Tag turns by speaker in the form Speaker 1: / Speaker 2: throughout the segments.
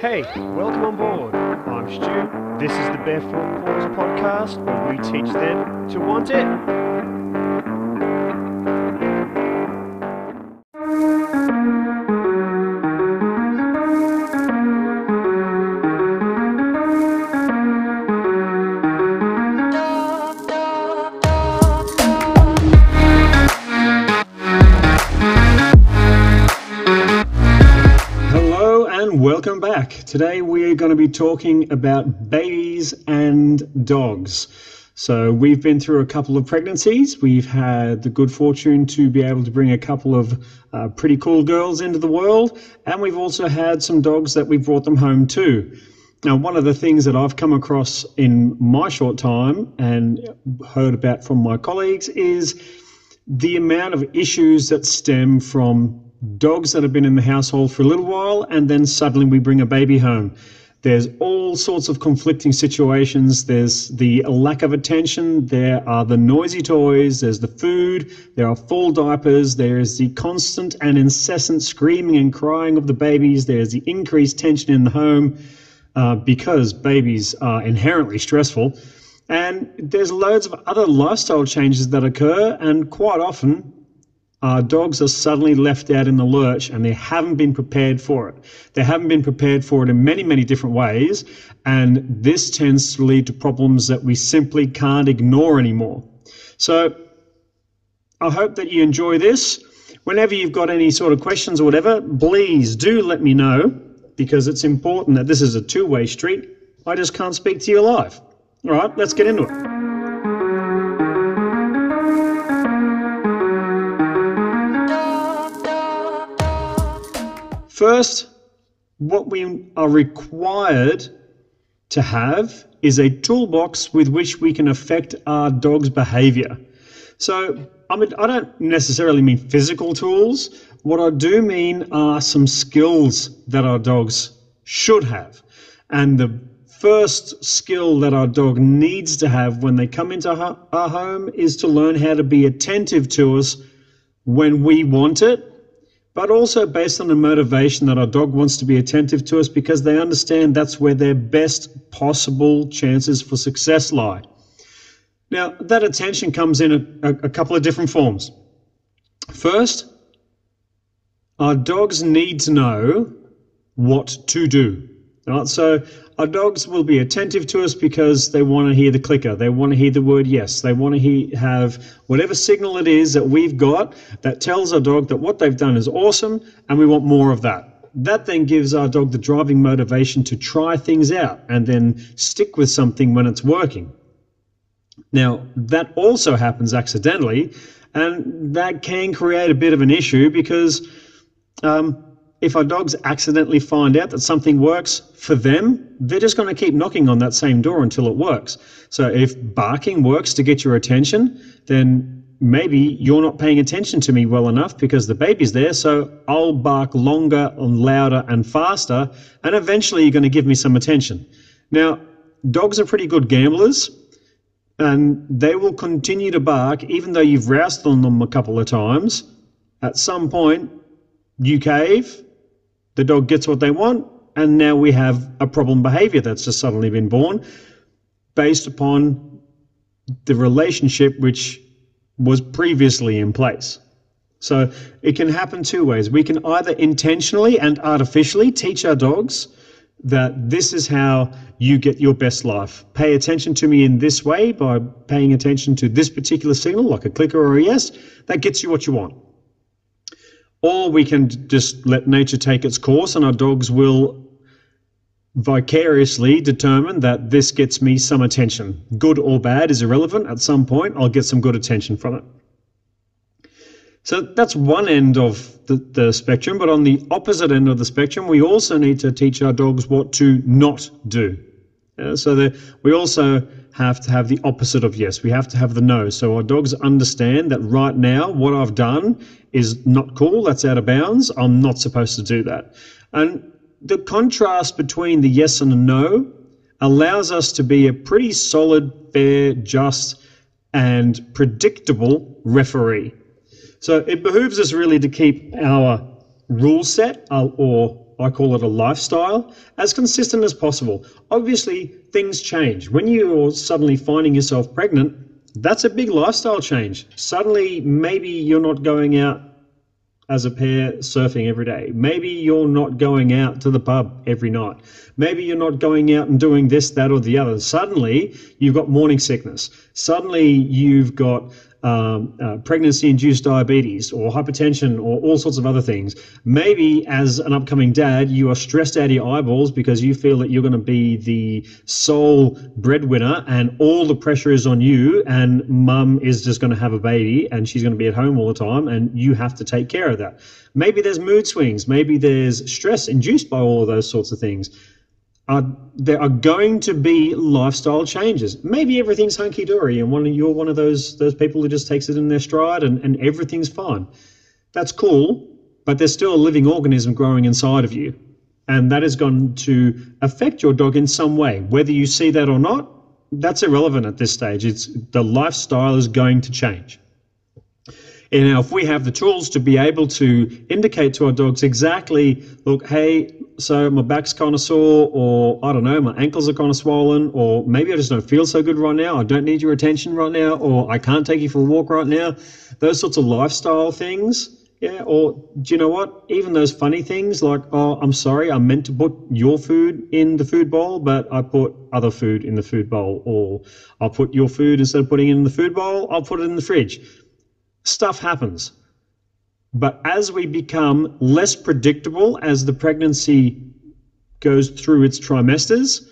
Speaker 1: Hey, welcome on board. I'm Stu. This is the Barefoot Paws podcast where we teach them to want it.
Speaker 2: Talking about babies and dogs. So, we've been through a couple of pregnancies. We've had the good fortune to be able to bring a couple of uh, pretty cool girls into the world, and we've also had some dogs that we've brought them home too. Now, one of the things that I've come across in my short time and heard about from my colleagues is the amount of issues that stem from dogs that have been in the household for a little while and then suddenly we bring a baby home. There's all sorts of conflicting situations. There's the lack of attention. There are the noisy toys. There's the food. There are full diapers. There is the constant and incessant screaming and crying of the babies. There's the increased tension in the home uh, because babies are inherently stressful. And there's loads of other lifestyle changes that occur, and quite often uh, dogs are suddenly left out in the lurch and they haven't been prepared for it. They haven't been prepared for it in many, many different ways, and this tends to lead to problems that we simply can't ignore anymore. So, I hope that you enjoy this. Whenever you've got any sort of questions or whatever, please do let me know because it's important that this is a two way street. I just can't speak to you live. All right, let's get into it. First, what we are required to have is a toolbox with which we can affect our dog's behavior. So, I mean, I don't necessarily mean physical tools. What I do mean are some skills that our dogs should have. And the first skill that our dog needs to have when they come into our home is to learn how to be attentive to us when we want it but also based on the motivation that our dog wants to be attentive to us because they understand that's where their best possible chances for success lie. Now, that attention comes in a, a, a couple of different forms. First, our dogs need to know what to do. Right? So our dogs will be attentive to us because they want to hear the clicker. They want to hear the word yes. They want to hear, have whatever signal it is that we've got that tells our dog that what they've done is awesome and we want more of that. That then gives our dog the driving motivation to try things out and then stick with something when it's working. Now, that also happens accidentally, and that can create a bit of an issue because um, if our dogs accidentally find out that something works for them, they're just going to keep knocking on that same door until it works. So if barking works to get your attention, then maybe you're not paying attention to me well enough because the baby's there. So I'll bark longer and louder and faster, and eventually you're going to give me some attention. Now, dogs are pretty good gamblers. And they will continue to bark even though you've roused on them a couple of times. At some point, you cave, the dog gets what they want, and now we have a problem behavior that's just suddenly been born based upon the relationship which was previously in place. So it can happen two ways. We can either intentionally and artificially teach our dogs that this is how you get your best life. Pay attention to me in this way by paying attention to this particular signal, like a clicker or a yes, that gets you what you want. Or we can just let nature take its course and our dogs will vicariously determine that this gets me some attention. Good or bad is irrelevant. At some point, I'll get some good attention from it. So that's one end of the, the, spectrum, but on the opposite end of the spectrum, we also need to teach our dogs what to not do. So that we also have to have the opposite of yes. We have to have the no. So our dogs understand that right now, what I've done is not cool. That's out of bounds. I'm not supposed to do that. And the contrast between the yes and the no allows us to be a pretty solid, fair, just, and predictable referee. So it behooves us really to keep our rule set uh, or I call it a lifestyle, as consistent as possible. Obviously, things change. When you're suddenly finding yourself pregnant, that's a big lifestyle change. Suddenly, maybe you're not going out as a pair surfing every day. Maybe you're not going out to the pub every night. Maybe you're not going out and doing this, that, or the other. Suddenly, you've got morning sickness. Suddenly, you've got um, uh, pregnancy induced diabetes or hypertension or all sorts of other things. Maybe as an upcoming dad, you are stressed out of your eyeballs because you feel that you're going to be the sole breadwinner and all the pressure is on you, and mum is just going to have a baby and she's going to be at home all the time, and you have to take care of that. Maybe there's mood swings. Maybe there's stress induced by all of those sorts of things are there are going to be lifestyle changes. Maybe everything's hunky dory, and one you're one of those those people who just takes it in their stride, and, and everything's fine. That's cool, but there's still a living organism growing inside of you, and that is going to affect your dog in some way. Whether you see that or not, that's irrelevant at this stage. It's the lifestyle is going to change. And now, if we have the tools to be able to indicate to our dogs exactly, look, hey, so my back's kind of sore, or I don't know, my ankles are kind of swollen, or maybe I just don't feel so good right now. I don't need your attention right now, or I can't take you for a walk right now. Those sorts of lifestyle things. Yeah, or do you know what? Even those funny things like, oh, I'm sorry, I meant to put your food in the food bowl, but I put other food in the food bowl, or I'll put your food instead of putting it in the food bowl, I'll put it in the fridge. Stuff happens. But as we become less predictable as the pregnancy goes through its trimesters,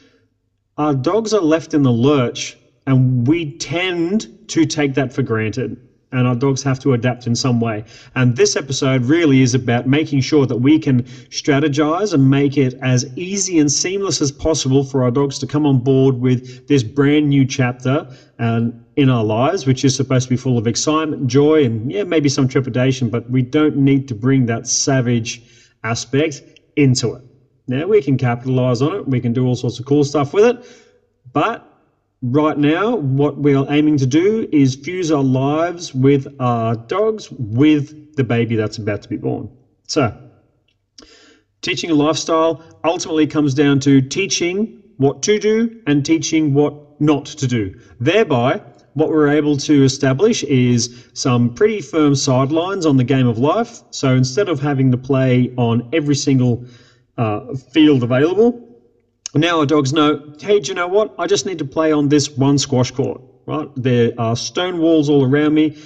Speaker 2: our dogs are left in the lurch and we tend to take that for granted and our dogs have to adapt in some way. And this episode really is about making sure that we can strategize and make it as easy and seamless as possible for our dogs to come on board with this brand new chapter and in our lives, which is supposed to be full of excitement, joy, and yeah, maybe some trepidation, but we don't need to bring that savage aspect into it. Now we can capitalize on it, we can do all sorts of cool stuff with it, but right now, what we're aiming to do is fuse our lives with our dogs with the baby that's about to be born. So, teaching a lifestyle ultimately comes down to teaching what to do and teaching what not to do. Thereby, what we're able to establish is some pretty firm sidelines on the game of life. So instead of having to play on every single uh, field available, now our dogs know, hey, do you know what? I just need to play on this one squash court, right? There are stone walls all around me.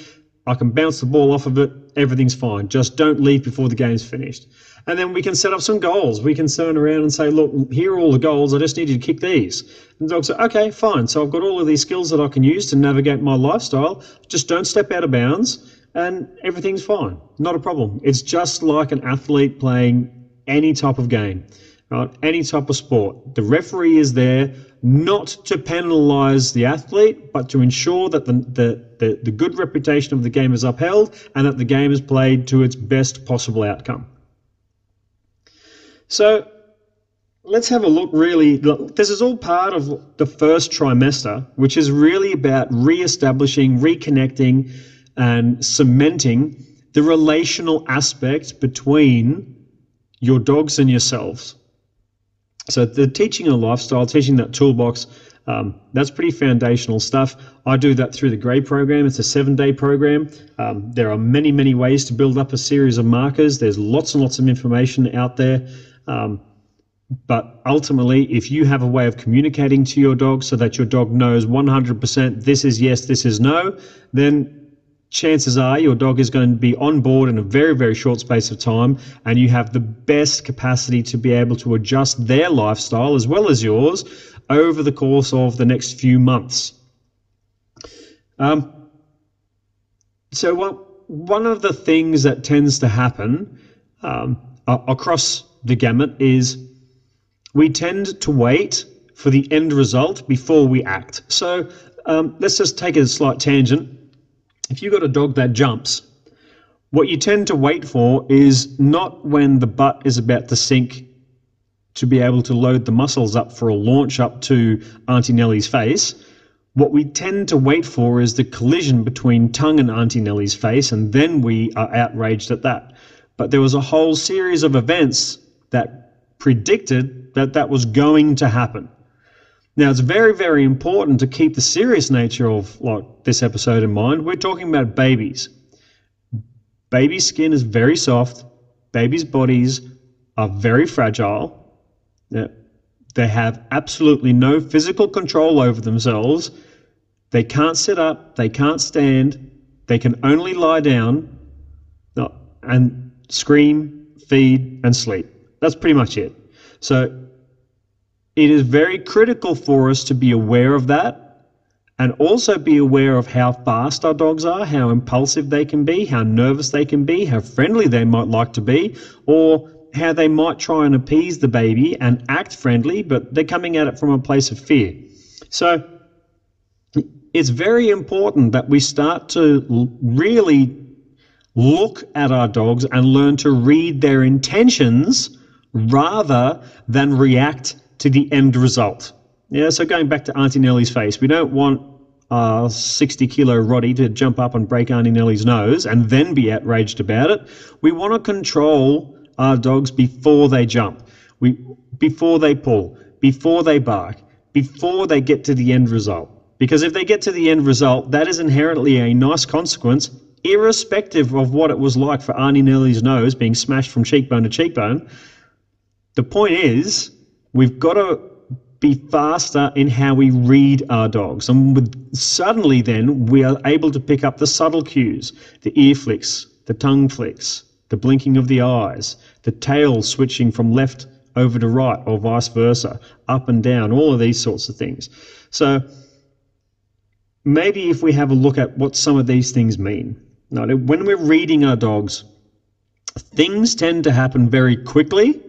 Speaker 2: I can bounce the ball off of it. Everything's fine. Just don't leave before the game's finished. And then we can set up some goals. We can turn around and say, look, here are all the goals. I just need you to kick these. And the dog say, okay, fine. So I've got all of these skills that I can use to navigate my lifestyle. Just don't step out of bounds and everything's fine. Not a problem. It's just like an athlete playing any type of game right? Any type of sport. The referee is there not to penalise the athlete, but to ensure that the, the, the, the good reputation of the game is upheld and that the game is played to its best possible outcome. So let's have a look really. This is all part of the first trimester, which is really about re establishing, reconnecting, and cementing the relational aspect between your dogs and yourselves. So the teaching a lifestyle, teaching that toolbox, um, that's pretty foundational stuff. I do that through the Grey program. It's a seven day program. Um, there are many, many ways to build up a series of markers. There's lots and lots of information out there. Um, but ultimately, if you have a way of communicating to your dog so that your dog knows 100% this is yes, this is no, then chances are your dog is going to be on board in a very, very short space of time, and you have the best capacity to be able to adjust their lifestyle as well as yours over the course of the next few months. Um, so, one of the things that tends to happen um, across the gamut is we tend to wait for the end result before we act. So, um, let's just take a slight tangent if you've got a dog that jumps, what you tend to wait for is not when the butt is about to sink to be able to load the muscles up for a launch up to Auntie Nellie's face. What we tend to wait for is the collision between tongue and Auntie Nellie's face, and then we are outraged at that. But there was a whole series of events that predicted that that was going to happen. Now, it's very, very important to keep the serious nature of like this episode in mind. We're talking about babies. Baby skin is very soft. Babies' bodies are very fragile. They have absolutely no physical control over themselves. They can't sit up. They can't stand. They can only lie down uh, and scream, feed, and sleep. That's pretty much it. So it is very critical for us to be aware of that and also be aware of how fast our dogs are, how impulsive they can be, how nervous they can be, how friendly they might like to be, or how they might try and appease the baby and act friendly, but they're coming at it from a place of fear. So it's very important that we start to really look at our dogs and learn to read their intentions rather than react to the end result. Yeah, so going back to Auntie Nellie's face, we don't want a 60 kilo Rottie to jump up and break Auntie Nellie's nose and then be outraged about it. We want to control our dogs before they jump, we, before they pull, before they bark, before they get to the end result. Because if they get to the end result, that is inherently a nice consequence, irrespective of what it was like for Auntie Nellie's nose being smashed from cheekbone to cheekbone. The point is, we've got to be faster in how we read our dogs. And with, suddenly, then, we are able to pick up the subtle cues the ear flicks, the tongue flicks, the blinking of the eyes, the tail switching from left over to right or vice versa, up and down, all of these sorts of things. So maybe if we have a look at what some of these things mean. Now, when we're reading our dogs, things tend to happen very quickly.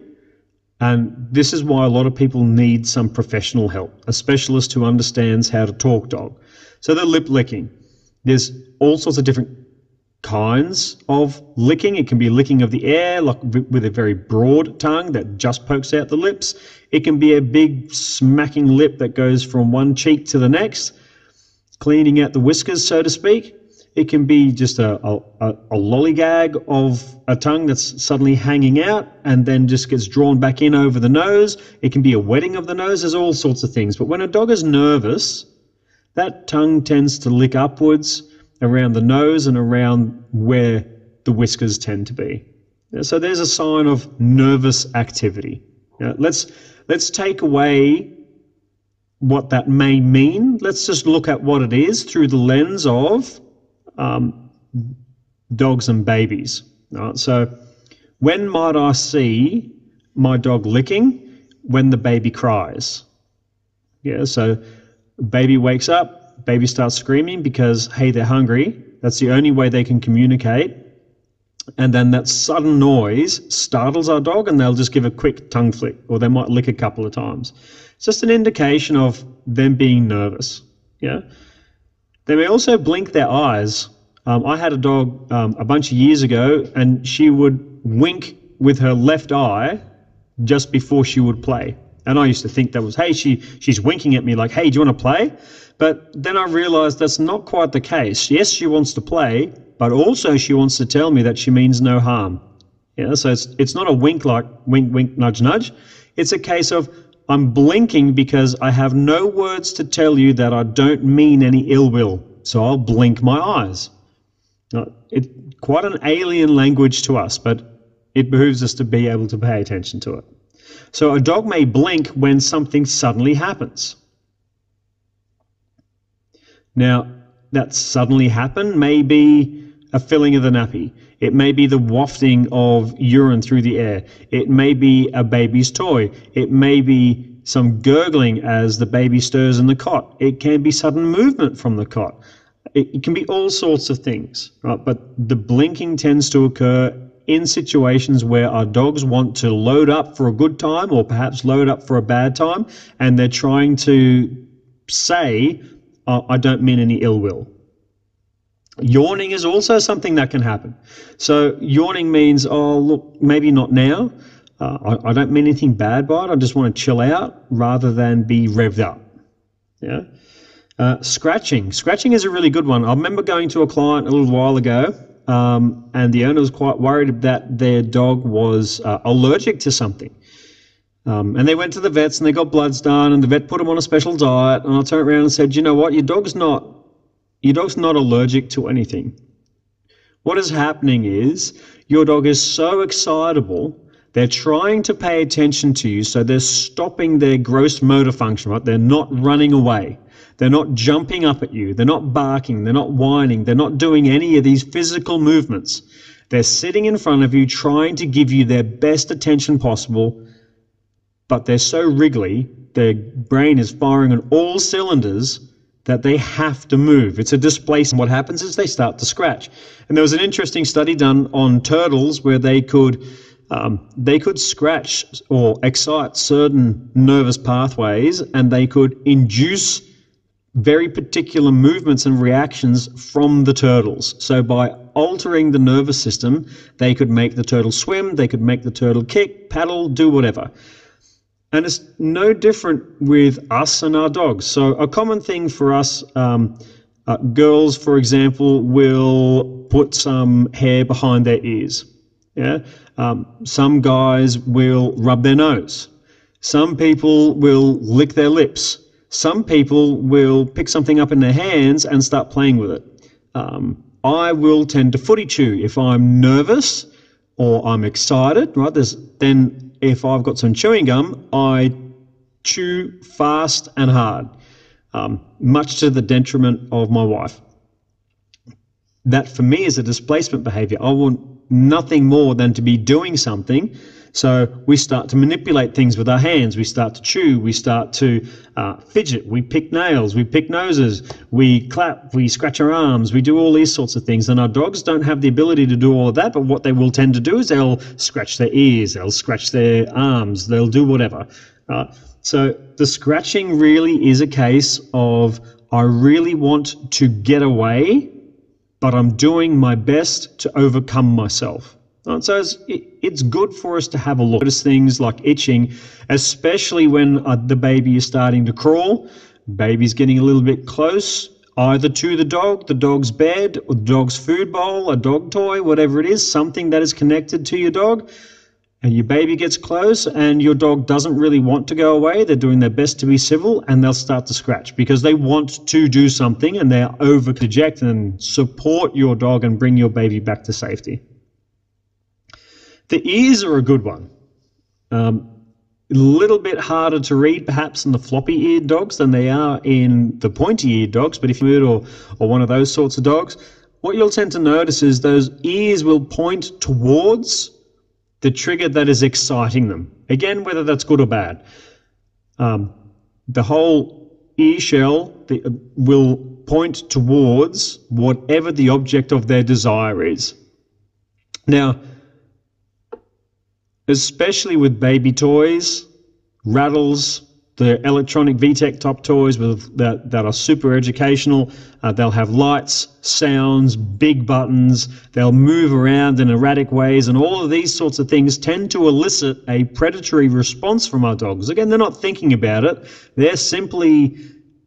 Speaker 2: And this is why a lot of people need some professional help, a specialist who understands how to talk dog. So the lip licking. There's all sorts of different kinds of licking. It can be licking of the air, like with a very broad tongue that just pokes out the lips. It can be a big smacking lip that goes from one cheek to the next, cleaning out the whiskers, so to speak. It can be just a, a, a lollygag of a tongue that's suddenly hanging out and then just gets drawn back in over the nose. It can be a wetting of the nose. There's all sorts of things. But when a dog is nervous, that tongue tends to lick upwards around the nose and around where the whiskers tend to be. So there's a sign of nervous activity. Now, let's let's take away what that may mean. Let's just look at what it is through the lens of um, dogs and babies. Right? So, when might I see my dog licking? When the baby cries. Yeah, so baby wakes up, baby starts screaming because, hey, they're hungry. That's the only way they can communicate. And then that sudden noise startles our dog and they'll just give a quick tongue flick or they might lick a couple of times. It's just an indication of them being nervous. Yeah. They may also blink their eyes. Um, I had a dog um, a bunch of years ago and she would wink with her left eye just before she would play. And I used to think that was, hey, she, she's winking at me like, hey, do you want to play? But then I realized that's not quite the case. Yes, she wants to play, but also she wants to tell me that she means no harm. Yeah, so it's, it's not a wink like wink, wink, nudge, nudge. It's a case of I'm blinking because I have no words to tell you that I don't mean any ill will. So I'll blink my eyes. Now, it, quite an alien language to us, but it behooves us to be able to pay attention to it. So a dog may blink when something suddenly happens. Now, that suddenly happen may be a filling of the nappy. It may be the wafting of urine through the air. It may be a baby's toy. It may be some gurgling as the baby stirs in the cot. It can be sudden movement from the cot. It, can be all sorts of things, right? But the blinking tends to occur in situations where our dogs want to load up for a good time or perhaps load up for a bad time, and they're trying to say I don't mean any ill will. Yawning is also something that can happen. So yawning means, oh, look, maybe not now. Uh, I, I, don't mean anything bad by it. I just want to chill out rather than be revved up. Yeah. Uh, scratching. Scratching is a really good one. I remember going to a client a little while ago, um, and the owner was quite worried that their dog was uh, allergic to something. Um, and they went to the vets and they got bloods done, and the vet put them on a special diet. And I turned around and said, "You know what? Your dog's not, your dog's not allergic to anything. What is happening is your dog is so excitable." They're trying to pay attention to you, so they're stopping their gross motor function, right? They're not running away. They're not jumping up at you. They're not barking. They're not whining. They're not doing any of these physical movements. They're sitting in front of you, trying to give you their best attention possible, but they're so wriggly, their brain is firing on all cylinders that they have to move. It's a displacement. What happens is they start to scratch. And there was an interesting study done on turtles where they could um, they could scratch or excite certain nervous pathways and they could induce very particular movements and reactions from the turtles. So by altering the nervous system, they could make the turtle swim, they could make the turtle kick, paddle, do whatever. And it's no different with us and our dogs. So a common thing for us, um, uh, girls, for example, will put some hair behind their ears. Yeah. Um, some guys will rub their nose. Some people will lick their lips. Some people will pick something up in their hands and start playing with it. Um, I will tend to footy chew if I'm nervous or I'm excited. Right? There's, then if I've got some chewing gum, I chew fast and hard, um, much to the detriment of my wife. That for me is a displacement behavior. I want nothing more than to be doing something. So we start to manipulate things with our hands. We start to chew. We start to uh, fidget. We pick nails. We pick noses. We clap. We scratch our arms. We do all these sorts of things. And our dogs don't have the ability to do all of that. But what they will tend to do is they'll scratch their ears. They'll scratch their arms. They'll do whatever. Uh, so the scratching really is a case of I really want to get away but I'm doing my best to overcome myself. So it's, it's good for us to have a look at things like itching, especially when uh, the baby is starting to crawl, baby's getting a little bit close, either to the dog, the dog's bed, or the dog's food bowl, a dog toy, whatever it is, something that is connected to your dog. And your baby gets close and your dog doesn't really want to go away, they're doing their best to be civil and they'll start to scratch because they want to do something and they're over deject and support your dog and bring your baby back to safety. The ears are a good one. Um, a little bit harder to read perhaps in the floppy eared dogs than they are in the pointy eared dogs, but if you're or, or one of those sorts of dogs, what you'll tend to notice is those ears will point towards the trigger that is exciting them. Again, whether that's good or bad. Um, the whole ear shell the, uh, will point towards whatever the object of their desire is. Now, especially with baby toys, rattles, the electronic VTech top toys with that, that are super educational. Uh, they'll have lights, sounds, big buttons. They'll move around in erratic ways, and all of these sorts of things tend to elicit a predatory response from our dogs. Again, they're not thinking about it. They're simply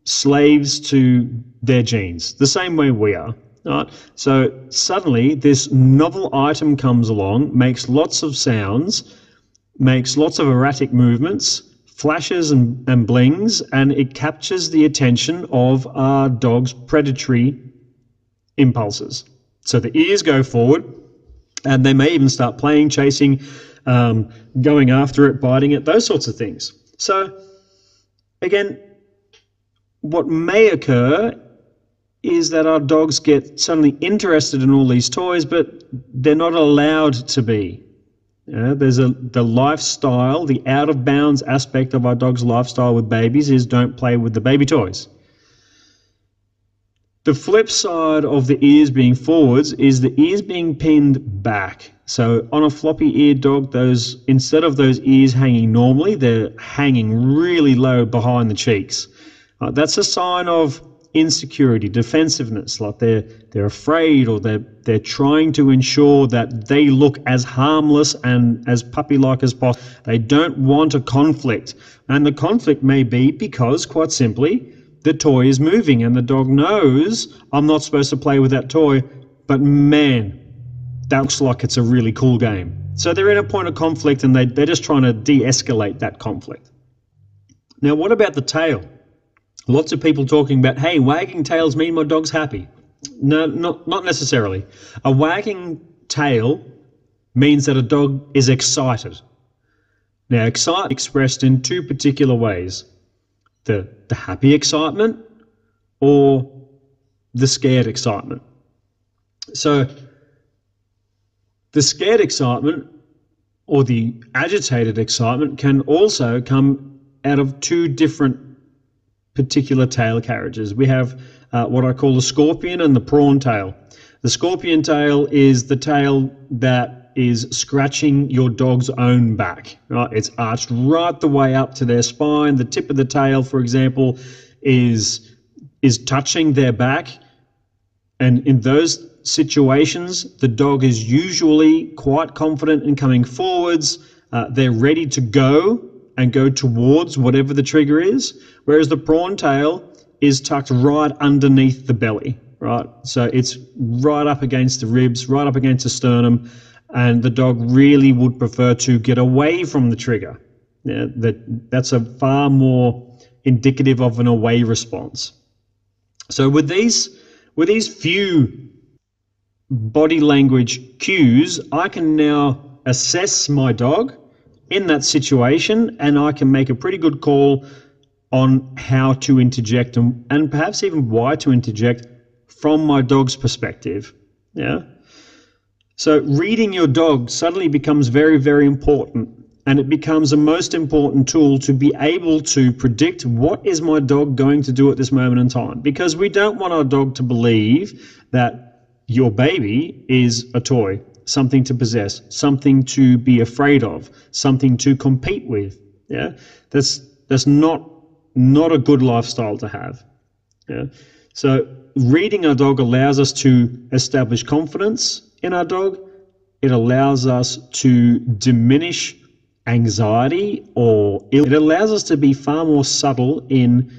Speaker 2: slaves to their genes, the same way we are. Right? So suddenly, this novel item comes along, makes lots of sounds, makes lots of erratic movements flashes and, and blings, and it captures the attention of our dog's predatory impulses. So the ears go forward, and they may even start playing, chasing, um, going after it, biting it, those sorts of things. So, again, what may occur is that our dogs get suddenly interested in all these toys, but they're not allowed to be. There's a the lifestyle, the out of bounds aspect of our dog's lifestyle with babies is don't play with the baby toys. The flip side of the ears being forwards is the ears being pinned back. So on a floppy eared dog, those instead of those ears hanging normally, they're hanging really low behind the cheeks. Uh, that's a sign of insecurity, defensiveness, like they're they're afraid or they're they're trying to ensure that they look as harmless and as puppy-like as possible. They don't want a conflict, and the conflict may be because, quite simply, the toy is moving and the dog knows I'm not supposed to play with that toy, but man, that looks like it's a really cool game. So they're in a point of conflict and they, they're just trying to de escalate that conflict. Now, what about the tail? Lots of people talking about, hey, wagging tails mean my dog's happy. No, not, not necessarily. A wagging tail means that a dog is excited. Now, excitement expressed in two particular ways the, the happy excitement or the scared excitement. So, the scared excitement or the agitated excitement can also come out of two different particular tail carriages. We have uh, what I call the scorpion and the prawn tail. The scorpion tail is the tail that is scratching your dog's own back. Right? It's arched right the way up to their spine. The tip of the tail, for example, is is touching their back. And in those situations, the dog is usually quite confident in coming forwards. Uh, they're ready to go and go towards whatever the trigger is, whereas the prawn tail is tucked right underneath the belly, right? So it's right up against the ribs, right up against the sternum, and the dog really would prefer to get away from the trigger. Yeah, that that's a far more indicative of an away response. So with these with these few body language cues, I can now assess my dog in that situation and I can make a pretty good call on how to interject and, and perhaps even why to interject from my dog's perspective. Yeah. So reading your dog suddenly becomes very, very important. And it becomes a most important tool to be able to predict what is my dog going to do at this moment in time. Because we don't want our dog to believe that your baby is a toy something to possess, something to be afraid of, something to compete with. Yeah, that's that's not not a good lifestyle to have. Yeah, so reading our dog allows us to establish confidence in our dog. It allows us to diminish anxiety or it allows us to be far more subtle in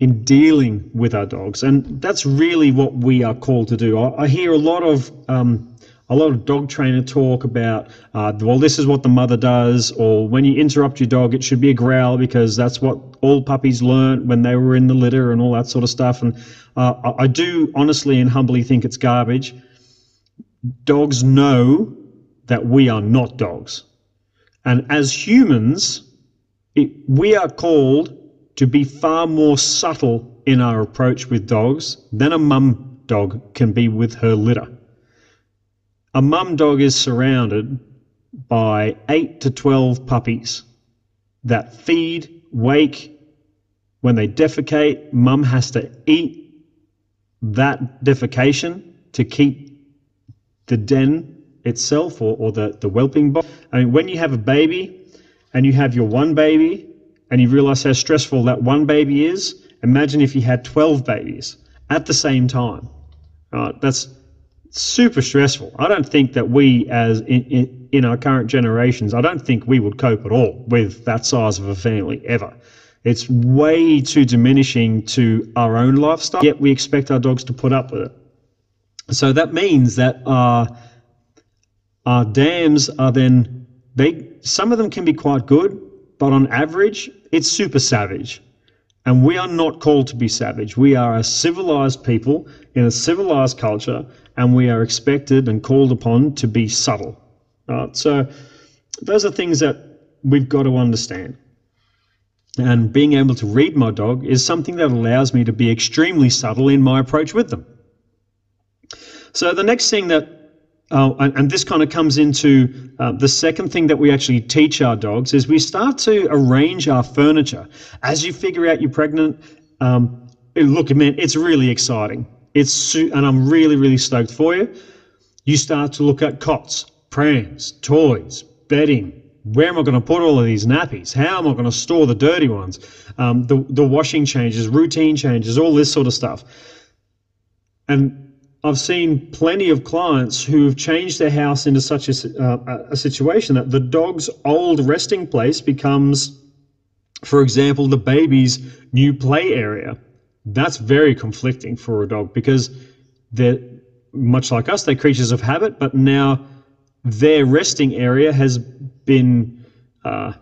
Speaker 2: in dealing with our dogs and that's really what we are called to do i, I hear a lot of um, a lot of dog trainer talk about, uh, well, this is what the mother does, or when you interrupt your dog, it should be a growl because that's what all puppies learnt when they were in the litter and all that sort of stuff. And uh, I do honestly and humbly think it's garbage. Dogs know that we are not dogs. And as humans, it, we are called to be far more subtle in our approach with dogs than a mum dog can be with her litter a mum dog is surrounded by 8 to 12 puppies that feed, wake, when they defecate, mum has to eat that defecation to keep the den itself or, or the, the whelping box. I mean, when you have a baby and you have your one baby and you realize how stressful that one baby is, imagine if you had 12 babies at the same time. Right? That's super stressful. I don't think that we, as in, in, in, our current generations, I don't think we would cope at all with that size of a family ever. It's way too diminishing to our own lifestyle, yet we expect our dogs to put up with it. So that means that our, our dams are then, they, some of them can be quite good, but on average, it's super savage. And we are not called to be savage. We are a civilized people in a civilized culture and we are expected and called upon to be subtle. So those are things that we've got to understand. And being able to read my dog is something that allows me to be extremely subtle in my approach with them. So the next thing that, uh, and, and, this kind of comes into uh, the second thing that we actually teach our dogs is we start to arrange our furniture. As you figure out you're pregnant, um, look, man, it's really exciting. It's and I'm really really stoked for you. You start to look at cots, prams, toys, bedding. Where am I going to put all of these nappies? How am I going to store the dirty ones? Um, the the washing changes, routine changes, all this sort of stuff. And I've seen plenty of clients who have changed their house into such a, uh, a situation that the dog's old resting place becomes, for example, the baby's new play area that's very conflicting for a dog because they're much like us, they're creatures of habit, but now their resting area has been uh,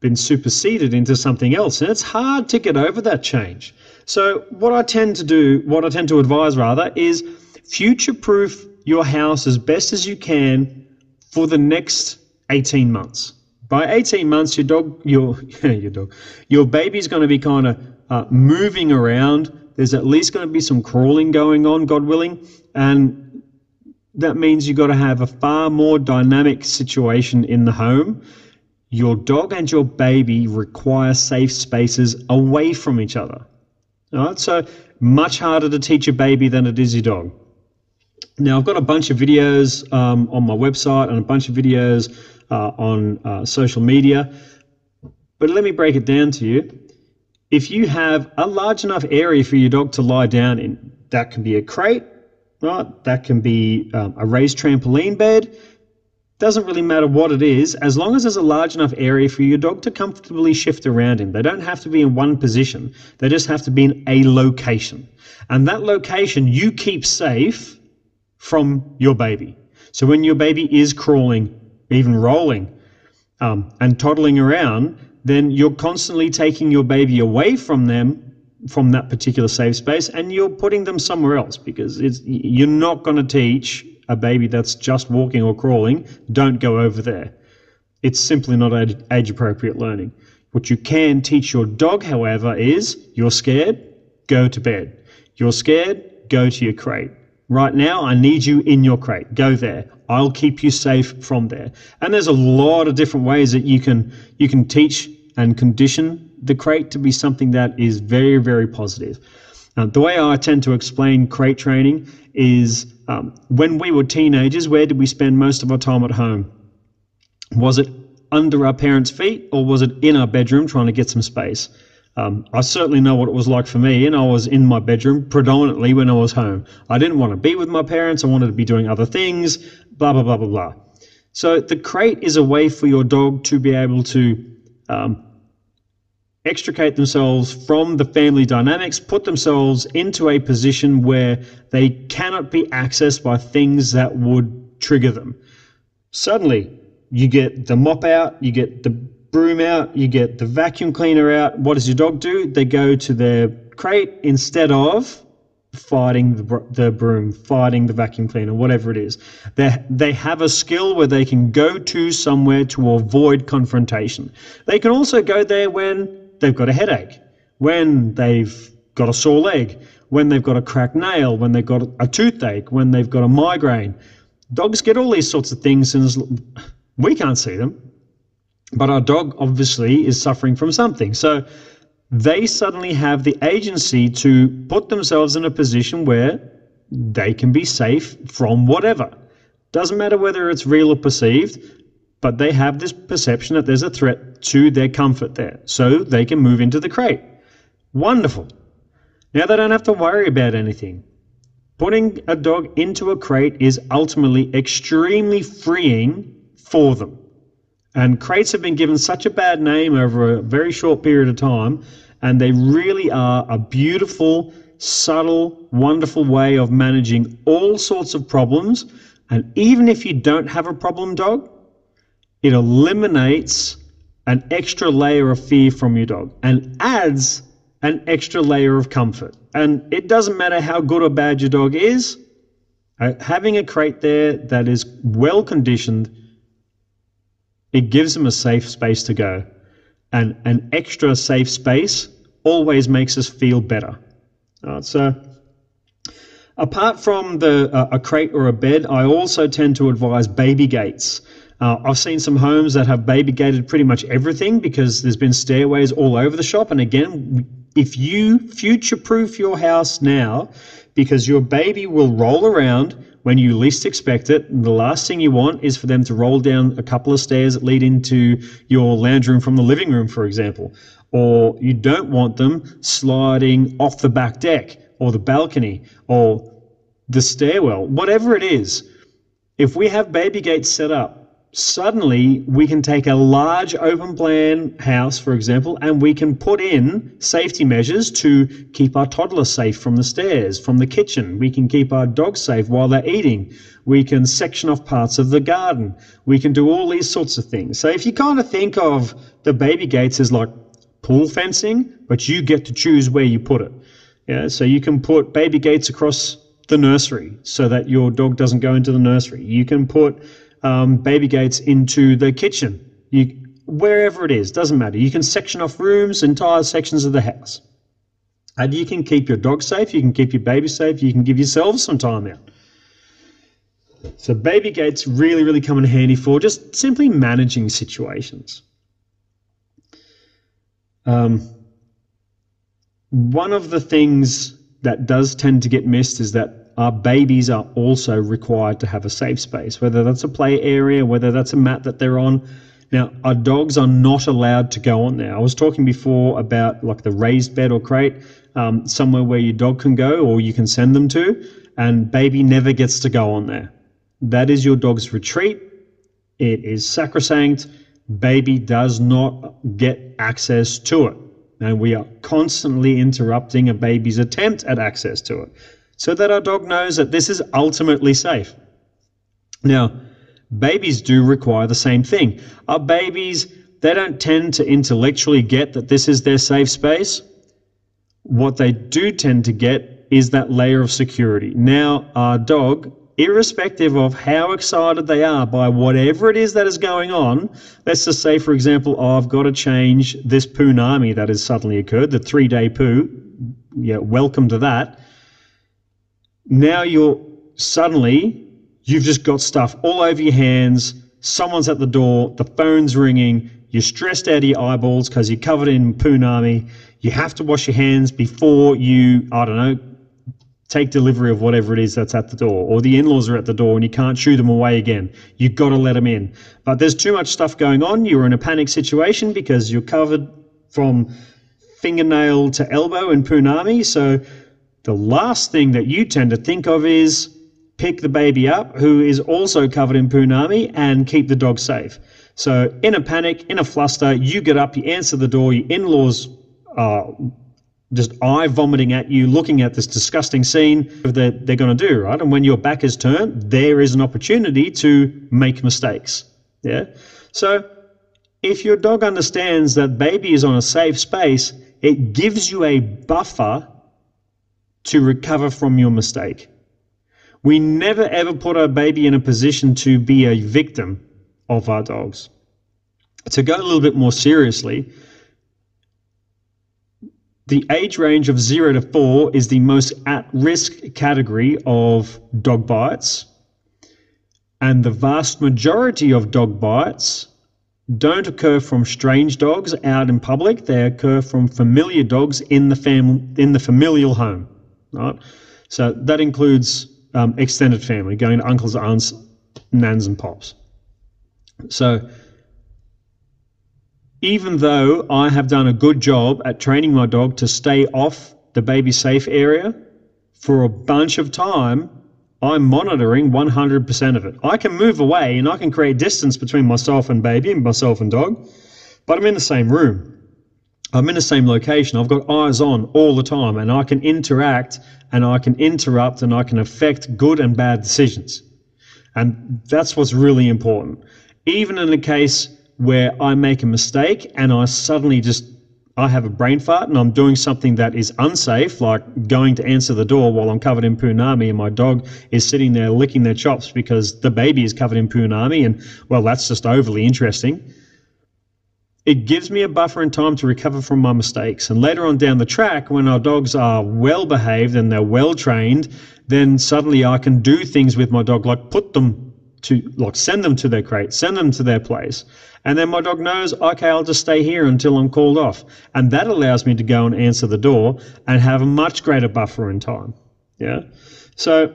Speaker 2: been superseded into something else, and it's hard to get over that change. So what I tend to do, what I tend to advise rather, is future-proof your house as best as you can for the next 18 months. By 18 months, your dog, your your dog, your baby's going to be kind of uh, moving around. There's at least going to be some crawling going on, God willing, and that means you've got to have a far more dynamic situation in the home. Your dog and your baby require safe spaces away from each other. All right, so much harder to teach a baby than it is your dog. Now, I've got a bunch of videos um, on my website and a bunch of videos uh, on uh, social media, but let me break it down to you. If you have a large enough area for your dog to lie down in, that can be a crate, right? That can be um, a raised trampoline bed. Doesn't really matter what it is, as long as there's a large enough area for your dog to comfortably shift around in. They don't have to be in one position, they just have to be in a location. And that location you keep safe from your baby. So when your baby is crawling, even rolling, um, and toddling around, then you're constantly taking your baby away from them from that particular safe space and you're putting them somewhere else because it's you're not going to teach a baby that's just walking or crawling don't go over there. It's simply not age appropriate learning. What you can teach your dog however is you're scared go to bed. You're scared go to your crate right now i need you in your crate go there i'll keep you safe from there and there's a lot of different ways that you can you can teach and condition the crate to be something that is very, very positive. Uh, the way I tend to explain crate training is um, when we were teenagers, where did we spend most of our time at home? Was it under our parents' feet or was it in our bedroom trying to get some space? Um, I certainly know what it was like for me, and I was in my bedroom predominantly when I was home. I didn't want to be with my parents, I wanted to be doing other things, blah, blah, blah, blah, blah. So the crate is a way for your dog to be able to um, extricate themselves from the family dynamics, put themselves into a position where they cannot be accessed by things that would trigger them. Suddenly, you get the mop out, you get the broom out, you get the vacuum cleaner out. What does your dog do? They go to their crate instead of fighting the, the broom, fighting the vacuum cleaner, whatever it is. They, they have a skill where they can go to somewhere to avoid confrontation. They can also go there when they've got a headache, when they've got a sore leg, when they've got a cracked nail, when they've got a toothache, when they've got a migraine. Dogs get all these sorts of things, and we can't see them. But our dog obviously is suffering from something. So they suddenly have the agency to put themselves in a position where they can be safe from whatever. Doesn't matter whether it's real or perceived, but they have this perception that there's a threat to their comfort there, so they can move into the crate. Wonderful. Now they don't have to worry about anything. Putting a dog into a crate is ultimately extremely freeing for them. And crates have been given such a bad name over a very short period of time, and they really are a beautiful, subtle, wonderful way of managing all sorts of problems. And even if you don't have a problem dog, it eliminates an extra layer of fear from your dog and adds an extra layer of comfort. And it doesn't matter how good or bad your dog is, uh, having a crate there that is well conditioned, it gives them a safe space to go. And an extra safe space always makes us feel better. Right, so, apart from the uh, a crate or a bed, I also tend to advise baby gates. Uh, I've seen some homes that have baby gated pretty much everything because there's been stairways all over the shop. And again, if you future proof your house now, because your baby will roll around when you least expect it, and the last thing you want is for them to roll down a couple of stairs that lead into your lounge room from the living room, for example. Or you don't want them sliding off the back deck or the balcony or the stairwell, whatever it is. If we have baby gates set up, suddenly we can take a large open plan house, for example, and we can put in safety measures to keep our toddler safe from the stairs, from the kitchen. We can keep our dogs safe while they're eating. We can section off parts of the garden. We can do all these sorts of things. So if you kind of think of the baby gates as like pool fencing, but you get to choose where you put it. Yeah, so you can put baby gates across the nursery so that your dog doesn't go into the nursery. You can put um, baby gates into the kitchen. You, wherever it is, doesn't matter. You can section off rooms, entire sections of the house. And you can keep your dog safe, you can keep your baby safe, you can give yourself some time out. So baby gates really, really come in handy for just simply managing situations. Um, one of the things that does tend to get missed is that our babies are also required to have a safe space, whether that's a play area, whether that's a mat that they're on. Now, our dogs are not allowed to go on there. I was talking before about like the raised bed or crate, um, somewhere where your dog can go or you can send them to, and baby never gets to go on there. That is your dog's retreat. It is sacrosanct. Baby does not get access to it. And we are constantly interrupting a baby's attempt at access to it so that our dog knows that this is ultimately safe. Now, babies do require the same thing. Our babies, they don't tend to intellectually get that this is their safe space. What they do tend to get is that layer of security. Now, our dog, irrespective of how excited they are by whatever it is that is going on, let's just say, for example, oh, I've got to change this punami that has suddenly occurred, the three day poo. Yeah, welcome to that now you're suddenly you've just got stuff all over your hands. Someone's at the door, the phone's ringing, you're stressed out of your eyeballs because you're covered in punami. You have to wash your hands before you, I don't know, take delivery of whatever it is that's at the door, or the in laws are at the door and you can't shoo them away again. You've got to let them in. But there's too much stuff going on. You're in a panic situation because you're covered from fingernail to elbow in punami. So the last thing that you tend to think of is pick the baby up, who is also covered in punami, and keep the dog safe. So, in a panic, in a fluster, you get up, you answer the door, your in laws are just eye vomiting at you, looking at this disgusting scene that they're going to do, right? And when your back is turned, there is an opportunity to make mistakes. Yeah. So, if your dog understands that baby is on a safe space, it gives you a buffer to recover from your mistake. We never ever put our baby in a position to be a victim of our dogs. To go a little bit more seriously, the age range of 0 to 4 is the most at risk category of dog bites. And the vast majority of dog bites don't occur from strange dogs out in public, they occur from familiar dogs in the, fam- in the familial home right? So that includes um, extended family, going to uncles, aunts, nans, and pops. So even though I have done a good job at training my dog to stay off the baby safe area for a bunch of time, I'm monitoring 100% of it. I can move away and I can create distance between myself and baby and myself and dog, but I'm in the same room. I'm in the same location. I've got eyes on all the time and I can interact and I can interrupt and I can affect good and bad decisions. And that's what's really important. Even in a case where I make a mistake and I suddenly just I have a brain fart and I'm doing something that is unsafe, like going to answer the door while I'm covered in punami and my dog is sitting there licking their chops because the baby is covered in punami and well that's just overly interesting it gives me a buffer and time to recover from my mistakes. And later on down the track, when our dogs are well behaved and they're well trained, then suddenly I can do things with my dog, like put them to, like send them to their crate, send them to their place. And then my dog knows, okay, I'll just stay here until I'm called off. And that allows me to go and answer the door and have a much greater buffer in time. Yeah. So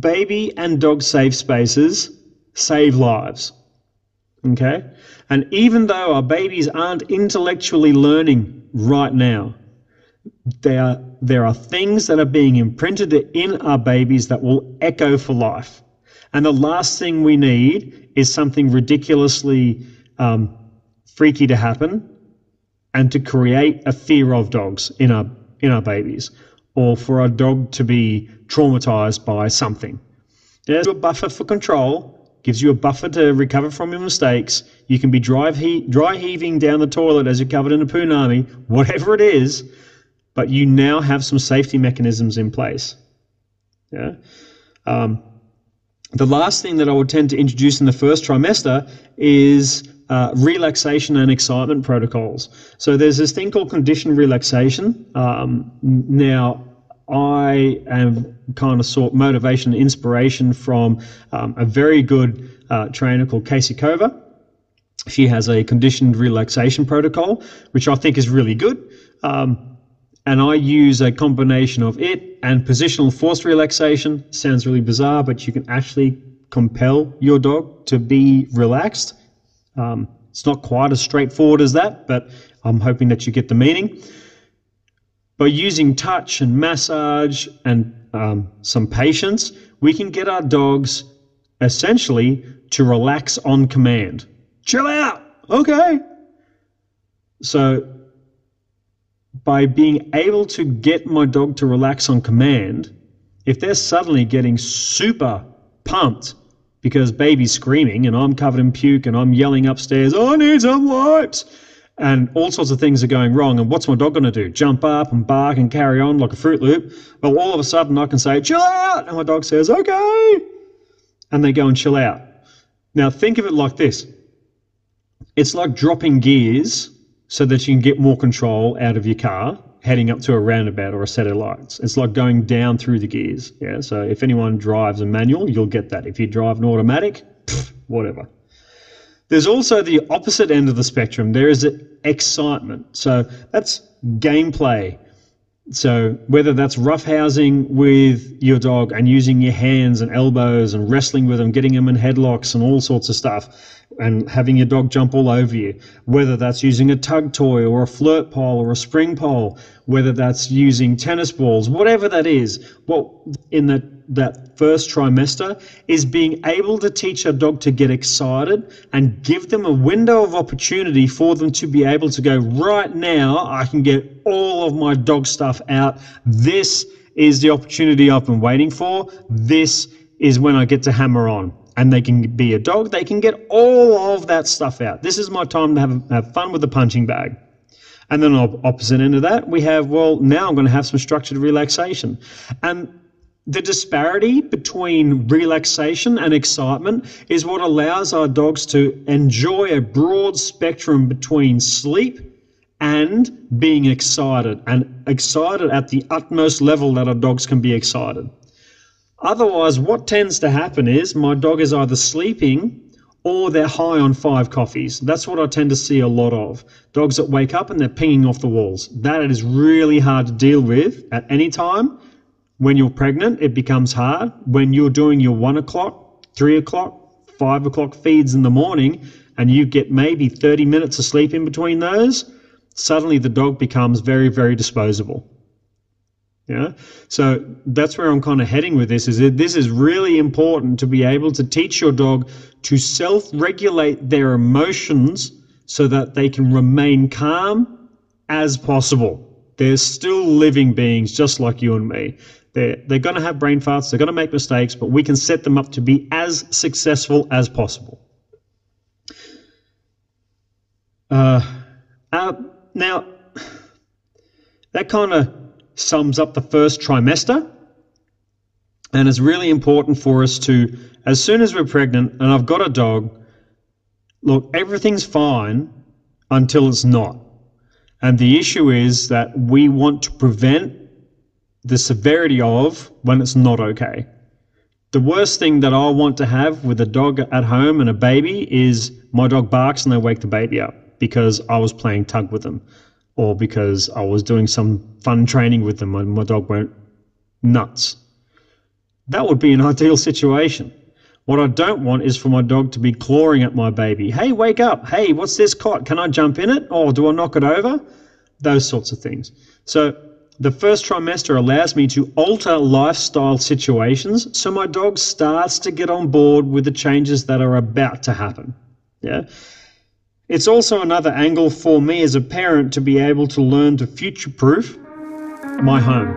Speaker 2: baby and dog safe spaces save lives. Okay. And even though our babies aren't intellectually learning right now, there, there are things that are being imprinted in our babies that will echo for life. And the last thing we need is something ridiculously um, freaky to happen and to create a fear of dogs in our in our babies, or for our dog to be traumatized by something. There's a buffer for control, gives you a buffer to recover from your mistakes. You can be dry, he- dry heaving down the toilet as you're covered in a punami, whatever it is, but you now have some safety mechanisms in place. Yeah. Um, the last thing that I would tend to introduce in the first trimester is uh, relaxation and excitement protocols. So there's this thing called conditioned relaxation. Um, now, I am kind of sought motivation and inspiration from um, a very good uh, trainer called Casey Cover. She has a conditioned relaxation protocol, which I think is really good. Um, and I use a combination of it and positional force relaxation. Sounds really bizarre, but you can actually compel your dog to be relaxed. Um, it's not quite as straightforward as that, but I'm hoping that you get the meaning. By using touch and massage and um, some patience, we can get our dogs essentially to relax on command. Chill out, okay. So, by being able to get my dog to relax on command, if they're suddenly getting super pumped because baby's screaming and I'm covered in puke and I'm yelling upstairs, I need some wipes and all sorts of things are going wrong. And what's my dog going to do? Jump up and bark and carry on like a Fruit Loop? Well, all of a sudden I can say, chill out. And my dog says, okay. And they go and chill out. Now, think of it like this it's like dropping gears so that you can get more control out of your car heading up to a roundabout or a set of lights. It's like going down through the gears. Yeah. So if anyone drives a manual, you'll get that. If you drive an automatic, pff, whatever. There's also the opposite end of the spectrum. There is excitement. So that's gameplay. So whether that's roughhousing with your dog and using your hands and elbows and wrestling with them, getting them in headlocks and all sorts of stuff, and having your dog jump all over you, whether that's using a tug toy or a flirt pole or a spring pole, whether that's using tennis balls, whatever that is, well, in that that first trimester is being able to teach a dog to get excited and give them a window of opportunity for them to be able to go right now I can get all of my dog stuff out. This is the opportunity I've been waiting for. This is when I get to hammer on and they can be a dog they can get all of that stuff out. This is my time to have, have fun with the punching bag. And then on opposite end of that we have well now I'm going to have some structured relaxation. And the disparity between relaxation and excitement is what allows our dogs to enjoy a broad spectrum between sleep and being excited, and excited at the utmost level that our dogs can be excited. Otherwise, what tends to happen is my dog is either sleeping or they're high on five coffees. That's what I tend to see a lot of. Dogs that wake up and they're pinging off the walls. That is really hard to deal with at any time when you're pregnant, it becomes hard. When you're doing your one o'clock, three o'clock, five o'clock feeds in the morning, and you get maybe 30 minutes of sleep in between those, suddenly the dog becomes very, very disposable. Yeah. So that's where I'm kind of heading with this is that this is really important to be able to teach your dog to self-regulate their emotions so that they can remain calm as possible. They're still living beings just like you and me. They're, they're going to have brain farts, they're going to make mistakes, but we can set them up to be as successful as possible. Uh, uh, now, that kind of sums up the first trimester. And it's really important for us to, as soon as we're pregnant and I've got a dog, look, everything's fine until it's not. And the issue is that we want to prevent the severity of when it's not okay. The worst thing that I want to have with a dog at home and a baby is my dog barks and they wake the baby up because I was playing tug with them or because I was doing some fun training with them and my dog went nuts. That would be an ideal situation. What I don't want is for my dog to be clawing at my baby. Hey, wake up. Hey, what's this cot? Can I jump in it? Or do I knock it over? Those sorts of things. So the first trimester allows me to alter lifestyle situations so my dog starts to get on board with the changes that are about to happen. Yeah. It's also another angle for me as a parent to be able to learn to future proof my home.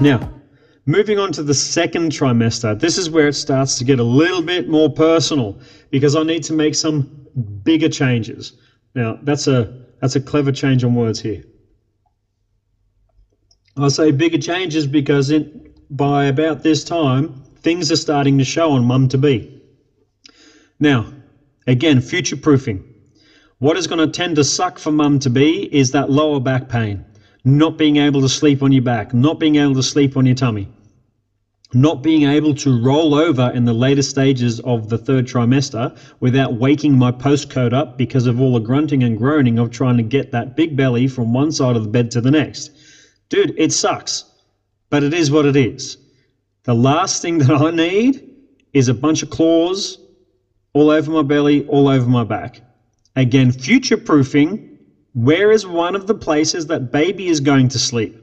Speaker 2: Now, moving on to the second trimester, this is where it starts to get a little bit more personal because I need to make some bigger changes. Now, that's a that's a clever change on words here. I say bigger changes because it, by about this time, things are starting to show on mum to be. Now, again, future proofing. What is going to tend to suck for mum to be is that lower back pain not being able to sleep on your back, not being able to sleep on your tummy, not being able to roll over in the later stages of the third trimester without waking my postcode up because of all the grunting and groaning of trying to get that big belly from one side of the bed to the next. Dude, it sucks, but it is what it is. The last thing that I need is a bunch of claws all over my belly, all over my back. Again, future proofing where is one of the places that baby is going to sleep?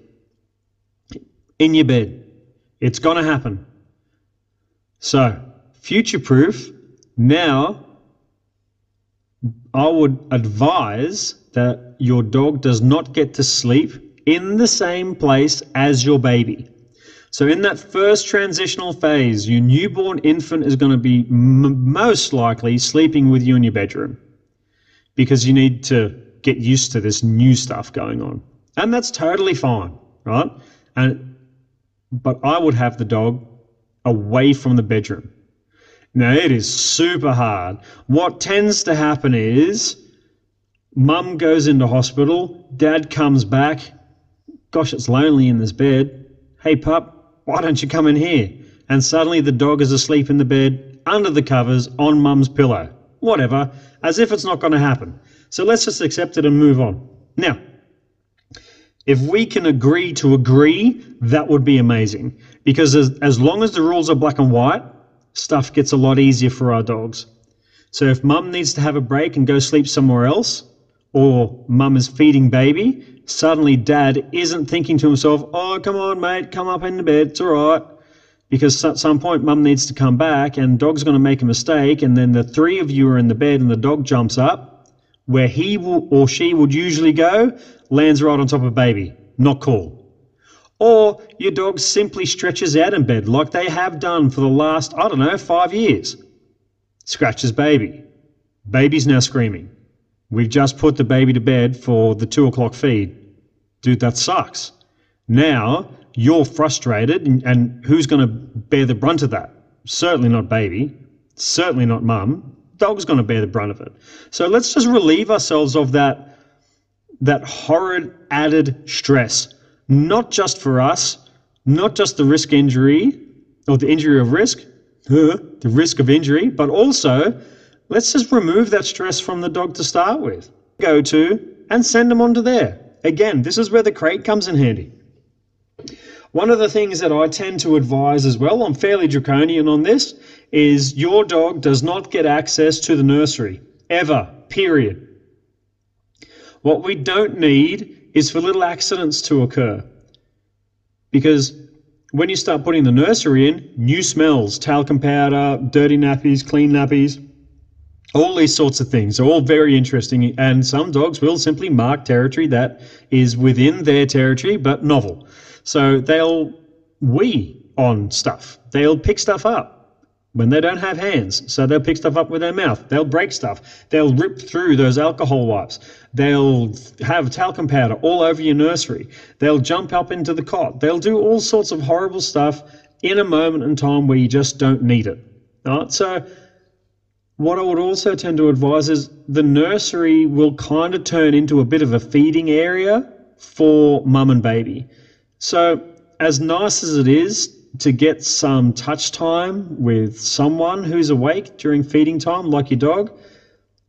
Speaker 2: In your bed. It's going to happen. So, future proof. Now, I would advise that your dog does not get to sleep in the same place as your baby. So, in that first transitional phase, your newborn infant is going to be m- most likely sleeping with you in your bedroom because you need to get used to this new stuff going on. And that's totally fine, right? And but I would have the dog away from the bedroom. Now it is super hard. What tends to happen is mum goes into hospital, dad comes back, gosh, it's lonely in this bed. Hey pup, why don't you come in here? And suddenly the dog is asleep in the bed, under the covers, on mum's pillow. Whatever, as if it's not going to happen. So let's just accept it and move on. Now, if we can agree to agree, that would be amazing. Because as, as long as the rules are black and white, stuff gets a lot easier for our dogs. So if mum needs to have a break and go sleep somewhere else, or mum is feeding baby, suddenly dad isn't thinking to himself, oh, come on, mate, come up in the bed, it's all right. Because at some point, mum needs to come back and dog's going to make a mistake, and then the three of you are in the bed and the dog jumps up where he will, or she would usually go lands right on top of baby. Not cool. Or your dog simply stretches out in bed like they have done for the last, I don't know, five years. Scratches baby. Baby's now screaming. We've just put the baby to bed for the two o'clock feed. Dude, that sucks. Now you're frustrated, and, and who's going to bear the brunt of that? Certainly not baby. Certainly not mum dog's going to bear the brunt of it. So let's just relieve ourselves of that that horrid added stress, not just for us, not just the risk injury or the injury of risk, the risk of injury, but also let's just remove that stress from the dog to start with. Go to and send them onto there. Again, this is where the crate comes in handy. One of the things that I tend to advise as well, I'm fairly draconian on this, is your dog does not get access to the nursery ever, period. What we don't need is for little accidents to occur. Because when you start putting the nursery in, new smells, talcum powder, dirty nappies, clean nappies, all these sorts of things are all very interesting. And some dogs will simply mark territory that is within their territory but novel. So they'll wee on stuff, they'll pick stuff up when they don't have hands. So they'll pick stuff up with their mouth. They'll break stuff. They'll rip through those alcohol wipes. They'll have talcum powder all over your nursery. They'll jump up into the cot. They'll do all sorts of horrible stuff in a moment in time where you just don't need it. Right? So what I would also tend to advise is the nursery will kind of turn into a bit of a feeding area for mum and baby. So as nice as it is to get some touch time with someone who's awake during feeding time, like your dog,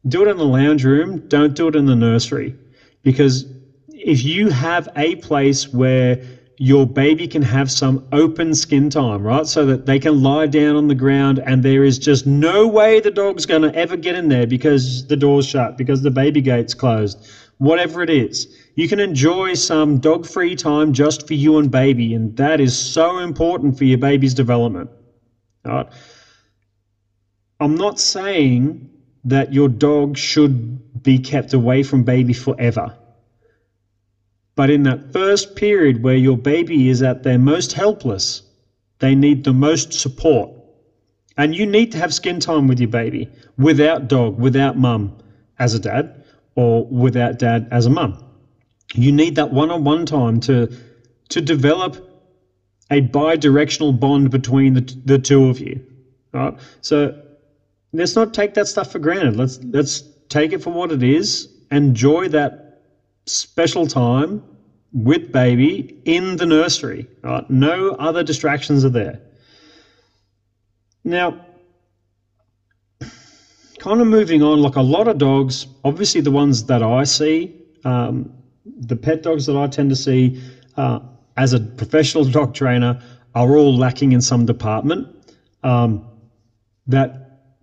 Speaker 2: do it in the lounge room. Don't do it in the nursery. Because if you have a place where your baby can have some open skin time, right? So that they can lie down on the ground and there is just no way the dog's going to ever get in there because the door's shut, because the baby gate's closed, whatever it is. You can enjoy some dog free time just for you and baby, and that is so important for your baby's development. Right? I'm not saying that your dog should be kept away from baby forever. But in that first period where your baby is at their most helpless, they need the most support. And you need to have skin time with your baby without dog, without mum as a dad, or without dad as a mum. You need that one on one time to, to develop a bi directional bond between the, the two of you. Right? So let's not take that stuff for granted. Let's, let's take it for what it is, enjoy that special time with baby in the nursery. Right? No other distractions are there. Now, kind of moving on, like a lot of dogs, obviously the ones that I see, um, the pet dogs that I tend to see uh, as a professional dog trainer are all lacking in some department. Um, that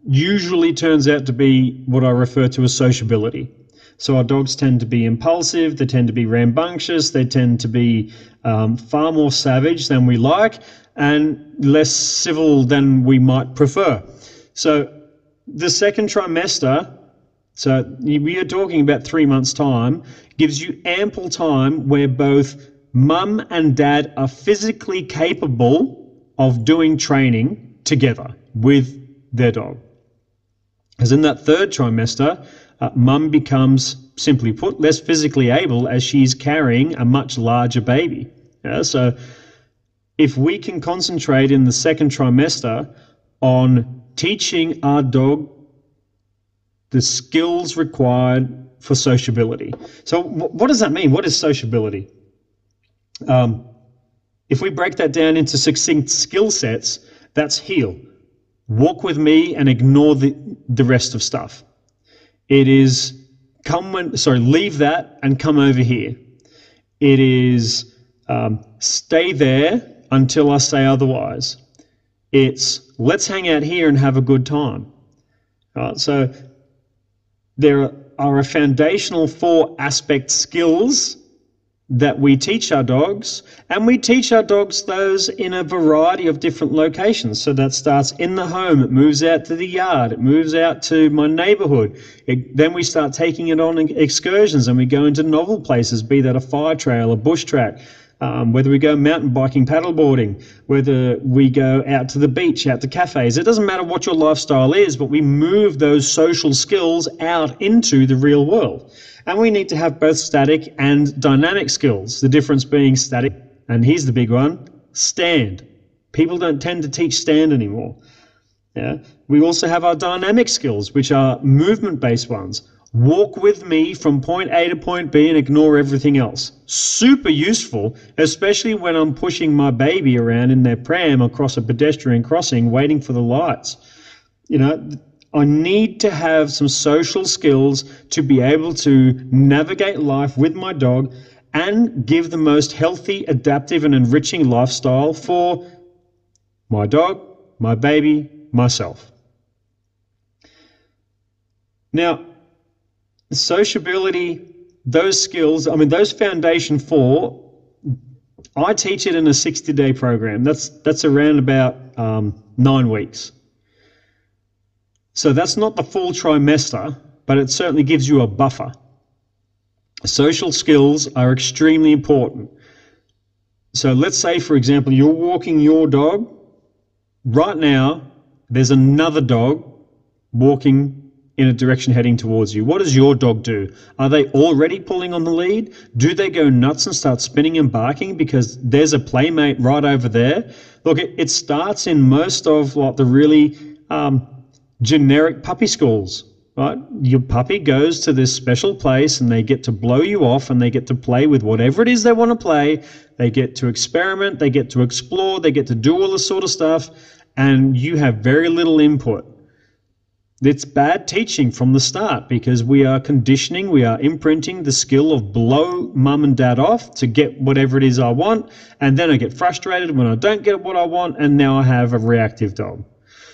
Speaker 2: usually turns out to be what I refer to as sociability. So our dogs tend to be impulsive, they tend to be rambunctious, they tend to be um, far more savage than we like, and less civil than we might prefer. So the second trimester, so we are talking about three months' time, gives you ample time where both mum and dad are physically capable of doing training together with their dog. As in that third trimester, uh, mum becomes, simply put, less physically able as she's carrying a much larger baby. Yeah, so if we can concentrate in the second trimester on teaching our dog the skills required for sociability. So, what does that mean? What is sociability? Um, if we break that down into succinct skill sets, that's heel. Walk with me and ignore the, the rest of stuff. It is come when, sorry, leave that and come over here. It is um, stay there until I say otherwise. It's let's hang out here and have a good time. Right, so there are a foundational four aspect skills that we teach our dogs, and we teach our dogs those in a variety of different locations. So that starts in the home, it moves out to the yard, it moves out to my neighborhood. It, then we start taking it on excursions and we go into novel places, be that a fire trail, a bush track, um, whether we go mountain biking, paddleboarding, whether we go out to the beach, out to cafes. It doesn't matter what your lifestyle is, but we move those social skills out into the real world. And we need to have both static and dynamic skills. The difference being static, and here's the big one stand. People don't tend to teach stand anymore. Yeah. We also have our dynamic skills, which are movement based ones. Walk with me from point A to point B and ignore everything else. Super useful, especially when I'm pushing my baby around in their pram across a pedestrian crossing waiting for the lights. You know, I need to have some social skills to be able to navigate life with my dog and give the most healthy, adaptive, and enriching lifestyle for my dog, my baby, myself. Now, sociability, those skills, I mean, those foundation four, I teach it in a 60 day program. That's, that's around about um, nine weeks. So that's not the full trimester, but it certainly gives you a buffer. Social skills are extremely important. So let's say, for example, you're walking your dog. Right now, there's another dog walking in a direction heading towards you. What does your dog do? Are they already pulling on the lead? Do they go nuts and start spinning and barking because there's a playmate right over there? Look, it, it starts in most of like the really um, generic puppy schools. Right? Your puppy goes to this special place and they get to blow you off and they get to play with whatever it is they want to play. They get to experiment, they get to explore, they get to do all this sort of stuff, and you have very little input It's bad teaching from the start because we are conditioning, we are imprinting the skill of blow mum and dad off to get whatever it is I want, and then I get frustrated when I don't get what I want, and now I have a reactive dog.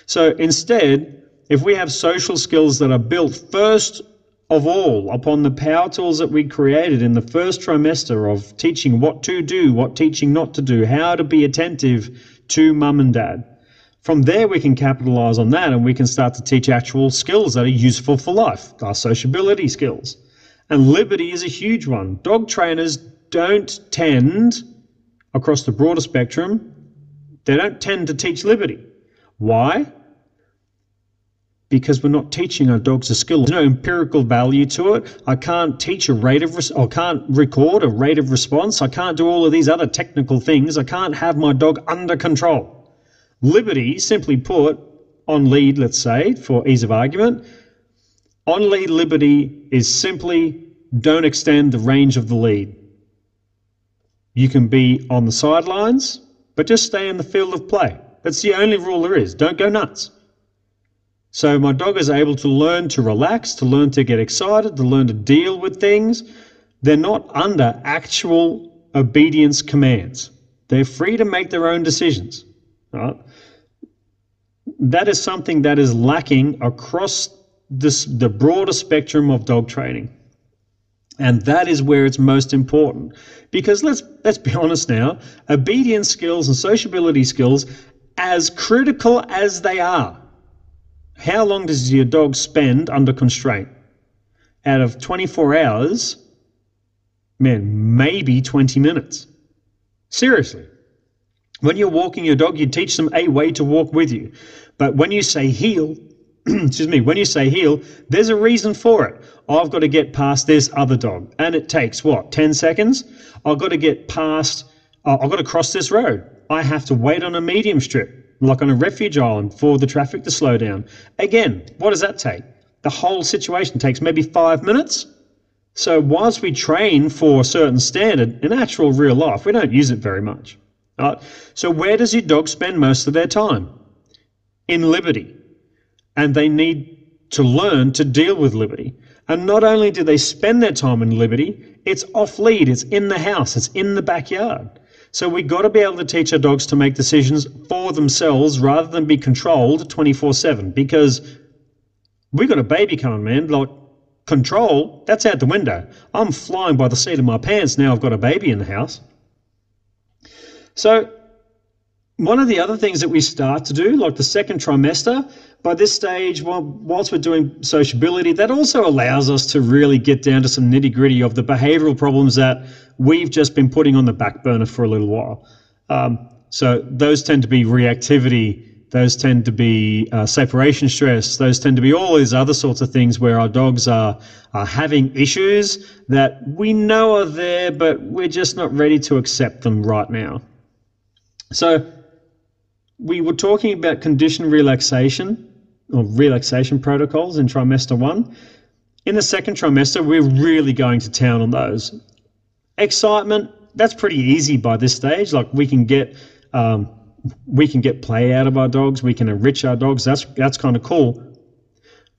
Speaker 2: So instead, if we have social skills that are built first of all upon the power tools that we created in the first trimester of teaching what to do, what teaching not to do, how to be attentive to mum and dad, from there, we can capitalize on that and we can start to teach actual skills that are useful for life, our sociability skills. And liberty is a huge one. Dog trainers don't tend, across the broader spectrum, they don't tend to teach liberty. Why? Because we're not teaching our dogs a skill. There's no empirical value to it. I can't teach a rate of, res- I can't record a rate of response. I can't do all of these other technical things. I can't have my dog under control. Liberty, simply put, on lead, let's say, for ease of argument, on lead liberty is simply don't extend the range of the lead. You can be on the sidelines, but just stay in the field of play. That's the only rule there is. Don't go nuts. So my dog is able to learn to relax, to learn to get excited, to learn to deal with things. They're not under actual obedience commands. They're free to make their own decisions. Right? That is something that is lacking across this, the broader spectrum of dog training. And that is where it's most important. Because let's let's be honest now, obedience skills and sociability skills, as critical as they are, how long does your dog spend under constraint? Out of 24 hours, man, maybe 20 minutes. Seriously. When you're walking your dog, you teach them a way to walk with you. But when you say heel, excuse me, when you say heel, there's a reason for it. I've got to get past this other dog. And it takes what, 10 seconds? I've got to get past, uh, I've got to cross this road. I have to wait on a medium strip, like on a refuge island, for the traffic to slow down. Again, what does that take? The whole situation takes maybe five minutes. So, whilst we train for a certain standard in actual real life, we don't use it very much. Right? So, where does your dog spend most of their time? In liberty. And they need to learn to deal with liberty. And not only do they spend their time in liberty, it's off lead, it's in the house, it's in the backyard. So we've got to be able to teach our dogs to make decisions for themselves rather than be controlled 24 7 because we've got a baby coming, man. Like, control, that's out the window. I'm flying by the seat of my pants now I've got a baby in the house. So one of the other things that we start to do, like the second trimester, by this stage, while, whilst we're doing sociability, that also allows us to really get down to some nitty gritty of the behavioral problems that we've just been putting on the back burner for a little while. Um, so those tend to be reactivity, those tend to be uh, separation stress, those tend to be all these other sorts of things where our dogs are, are having issues that we know are there, but we're just not ready to accept them right now. So we were talking about condition relaxation or relaxation protocols in trimester one. In the second trimester, we're really going to town on those. Excitement, that's pretty easy by this stage. Like we can get um, we can get play out of our dogs, we can enrich our dogs. That's that's kind of cool.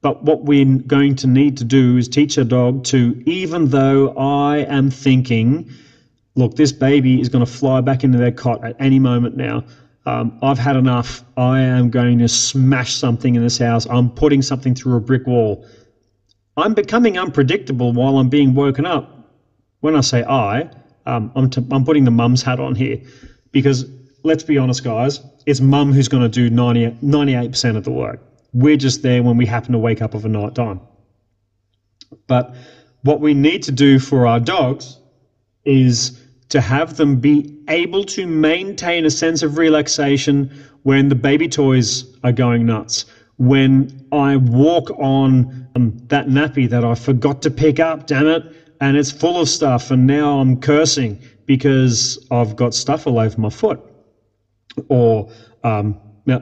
Speaker 2: But what we're going to need to do is teach a dog to, even though I am thinking, look, this baby is going to fly back into their cot at any moment now um, I've had enough. I am going to smash something in this house. I'm putting something through a brick wall. I'm becoming unpredictable while I'm being woken up. When I say I, um, I'm, t- I'm putting the mum's hat on here because let's be honest, guys, it's mum who's going to do 90, 98% of the work. We're just there when we happen to wake up of a night time. But what we need to do for our dogs is to have them be able to maintain a sense of relaxation when the baby toys are going nuts, when I walk on um, that nappy that I forgot to pick up, damn it, and it's full of stuff, and now I'm cursing because I've got stuff all over my foot, or um,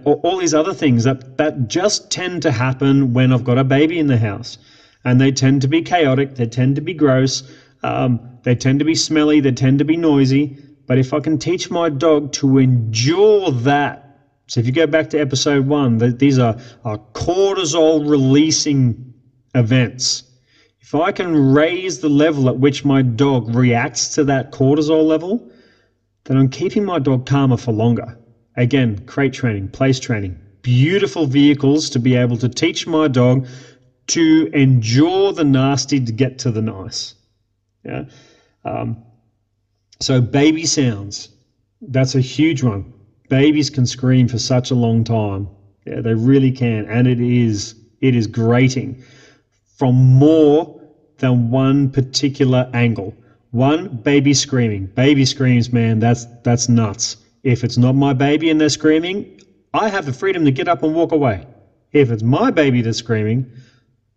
Speaker 2: all these other things that, that just tend to happen when I've got a baby in the house. And they tend to be chaotic, they tend to be gross, um, they tend to be smelly, they tend to be noisy. But if I can teach my dog to endure that So if you go back to episode one, these are, are cortisol releasing events. If I can raise the level at which my dog reacts to that cortisol level, then I'm keeping my dog calmer for longer. Again, crate training, place training, beautiful vehicles to be able to teach my dog to endure the nasty to get to the nice. Yeah. Um, so baby sounds, that's a huge one. Babies can scream for such a long time. Yeah, they really can, and it is it is grating from more than one particular angle. One baby screaming, baby screams, man, that's that's nuts. If it's not my baby and they're screaming, I have the freedom to get up and walk away. If it's my baby that's screaming,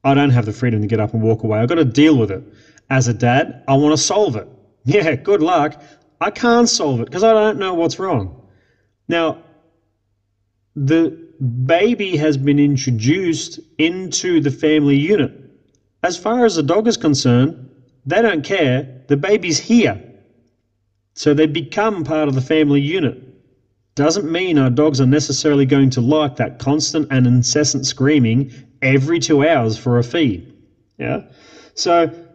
Speaker 2: I don't have the freedom to get up and walk away. I've got to deal with it. As a dad, I want to solve it. Yeah, good luck. I can't solve it because I don't know what's wrong. Now, the baby has been introduced into the family unit. As far as the dog is concerned, they don't care. The baby's here. So they become part of the family unit. Doesn't mean our dogs are necessarily going to like that constant and incessant screaming every two hours for a feed. Yeah. So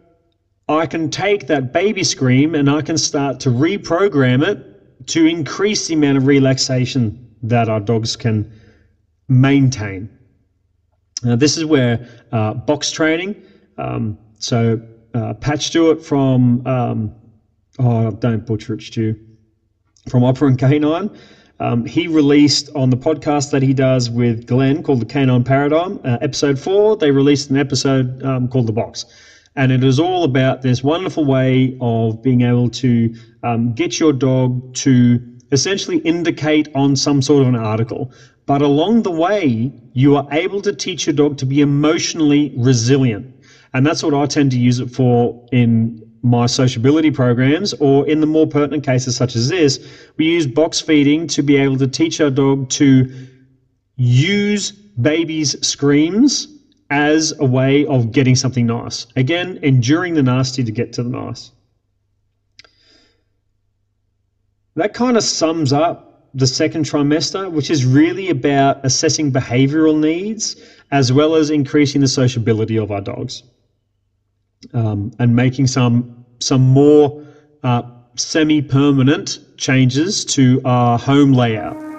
Speaker 2: I can take that baby scream and I can start to reprogram it to increase the amount of relaxation that our dogs can maintain. Now, this is where uh, box training, um, so uh, Pat Stewart from, um, oh, don't butcher it, Stu, from Opera and Canine, um, he released on the podcast that he does with Glenn called the Canine Paradigm, uh, episode four, they released an episode um, called The Box. And it is all about this wonderful way of being able to um, get your dog to essentially indicate on some sort of an article. But along the way, you are able to teach your dog to be emotionally resilient. And that's what I tend to use it for in my sociability programs, or in the more pertinent cases such as this, we use box feeding to be able to teach our dog to use babies' screams as a way of getting something nice. Again, enduring the nasty to get to the nice. That kind of sums up the second trimester, which is really about assessing behavioral needs as well as increasing the sociability of our dogs um, and making some some more uh, semi-permanent changes to our home layout.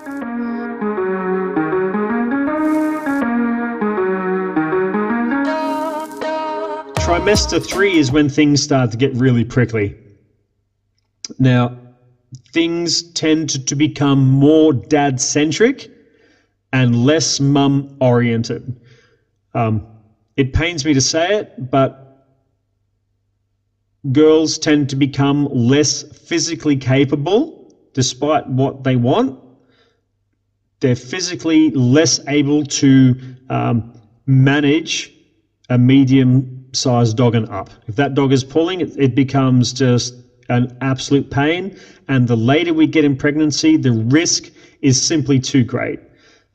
Speaker 2: Trimester three is when things start to get really prickly. Now, things tend to, to become more dad centric and less mum oriented. Um, it pains me to say it, but girls tend to become less physically capable despite what they want. They're physically less able to um, manage a medium sized dog and up. If that dog is pulling, it, it becomes just an absolute pain. And the later we get in pregnancy, the risk is simply too great.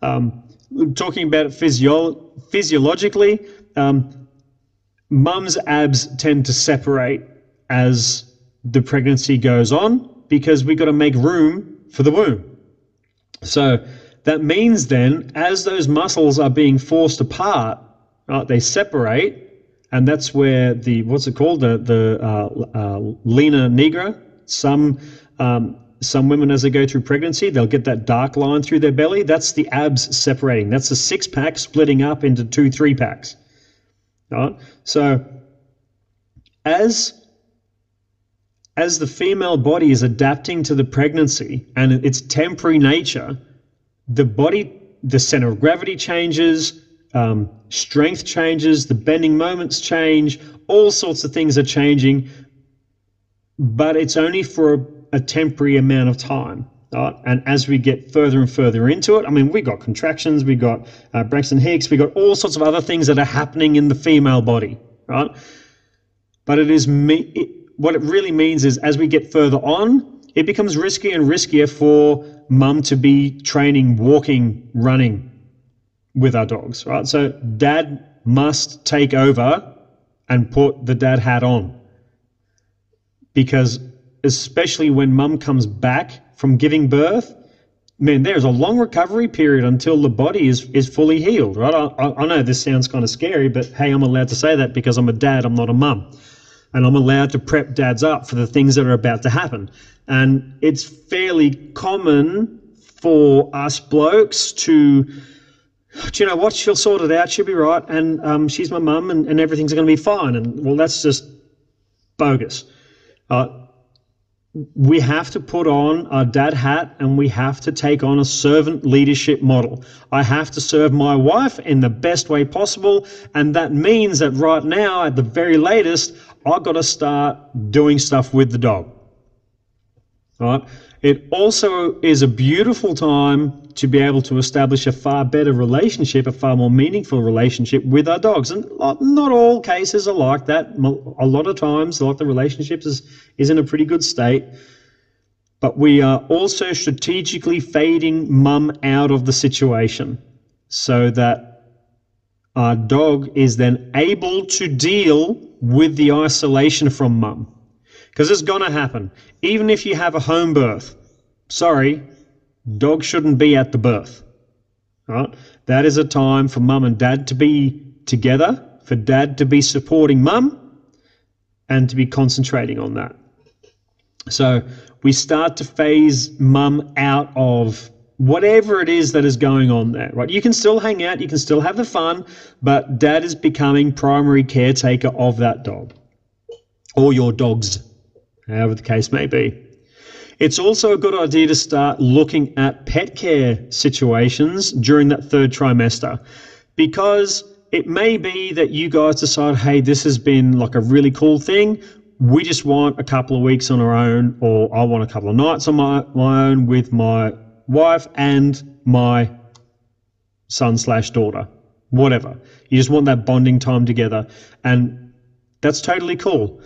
Speaker 2: Um, talking about it physio- physiologically, um, mum's abs tend to separate as the pregnancy goes on because we've got to make room for the womb. So that means then, as those muscles are being forced apart, right, they separate, and that's where the what's it called the the uh, uh, linea nigra. Some um, some women, as they go through pregnancy, they'll get that dark line through their belly. That's the abs separating. That's the six pack splitting up into two three packs. Right? So as as the female body is adapting to the pregnancy and its temporary nature, the body, the center of gravity changes, um, strength changes, the bending moments change, all sorts of things are changing, but it's only for a, a temporary amount of time. Right? And as we get further and further into it, I mean, we got contractions, we got uh, Braxton Hicks, we got all sorts of other things that are happening in the female body, right? But it is me. It, what it really means is as we get further on, it becomes riskier and riskier for mum to be training, walking, running with our dogs, right? So dad must take over and put the dad hat on. Because especially when mum comes back from giving birth, man, there's a long recovery period until the body is, is fully healed, right? I, I, I know this sounds kind of scary, but hey, I'm allowed to say that because I'm a dad, I'm not a mum. And I'm allowed to prep dads up for the things that are about to happen. And it's fairly common for us blokes to, do you know what? She'll sort it out. She'll be right. And um, she's my mum and, and everything's going to be fine. And well, that's just bogus. Uh, we have to put on our dad hat and we have to take on a servant leadership model. I have to serve my wife in the best way possible. And that means that right now, at the very latest, I've got to start doing stuff with the dog. Right? It also is a beautiful time to be able to establish a far better relationship, a far more meaningful relationship with our dogs. And not all cases are like that. A lot of times, like the relationship is, is in a pretty good state. But we are also strategically fading mum out of the situation so that our dog is then able to deal with the isolation from mum. Because it's going to happen. Even if you have a home birth, sorry, dog shouldn't be at the birth. Right? That is a time for mum and dad to be together, for dad to be supporting mum, and to be concentrating on that. So we start to phase mum out of whatever it is that is going on there, right? You can still hang out, you can still have the fun, but dad is becoming primary caretaker of that dog or your dogs, however the case may be. It's also a good idea to start looking at pet care situations during that third trimester because it may be that you guys decide, hey, this has been like a really cool thing. We just want a couple of weeks on our own, or I want a couple of nights on my, my own with my wife and my son slash daughter, whatever. You just want that bonding time together. And that's totally cool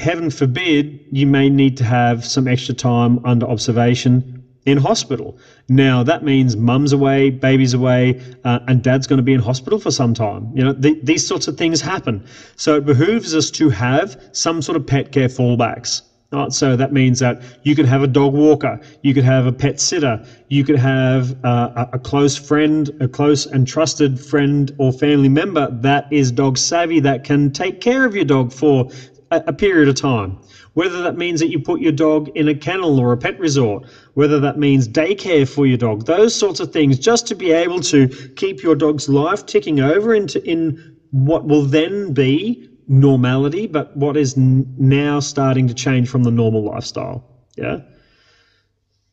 Speaker 2: heaven forbid, you may need to have some extra time under observation in hospital. Now, that means mum's away, baby's away, uh, and dad's going to be in hospital for some time. You know, th- these sorts of things happen. So it behooves us to have some sort of pet care fallbacks. Right? So that means that you could have a dog walker, you could have a pet sitter, you could have uh, a close friend, a close and trusted friend or family member that is dog savvy that can take care of your dog for a, period of time. Whether that means that you put your dog in a kennel or a pet resort, whether that means daycare for your dog, those sorts of things, just to be able to keep your dog's life ticking over into in what will then be normality, but what is n- now starting to change from the normal lifestyle. Yeah.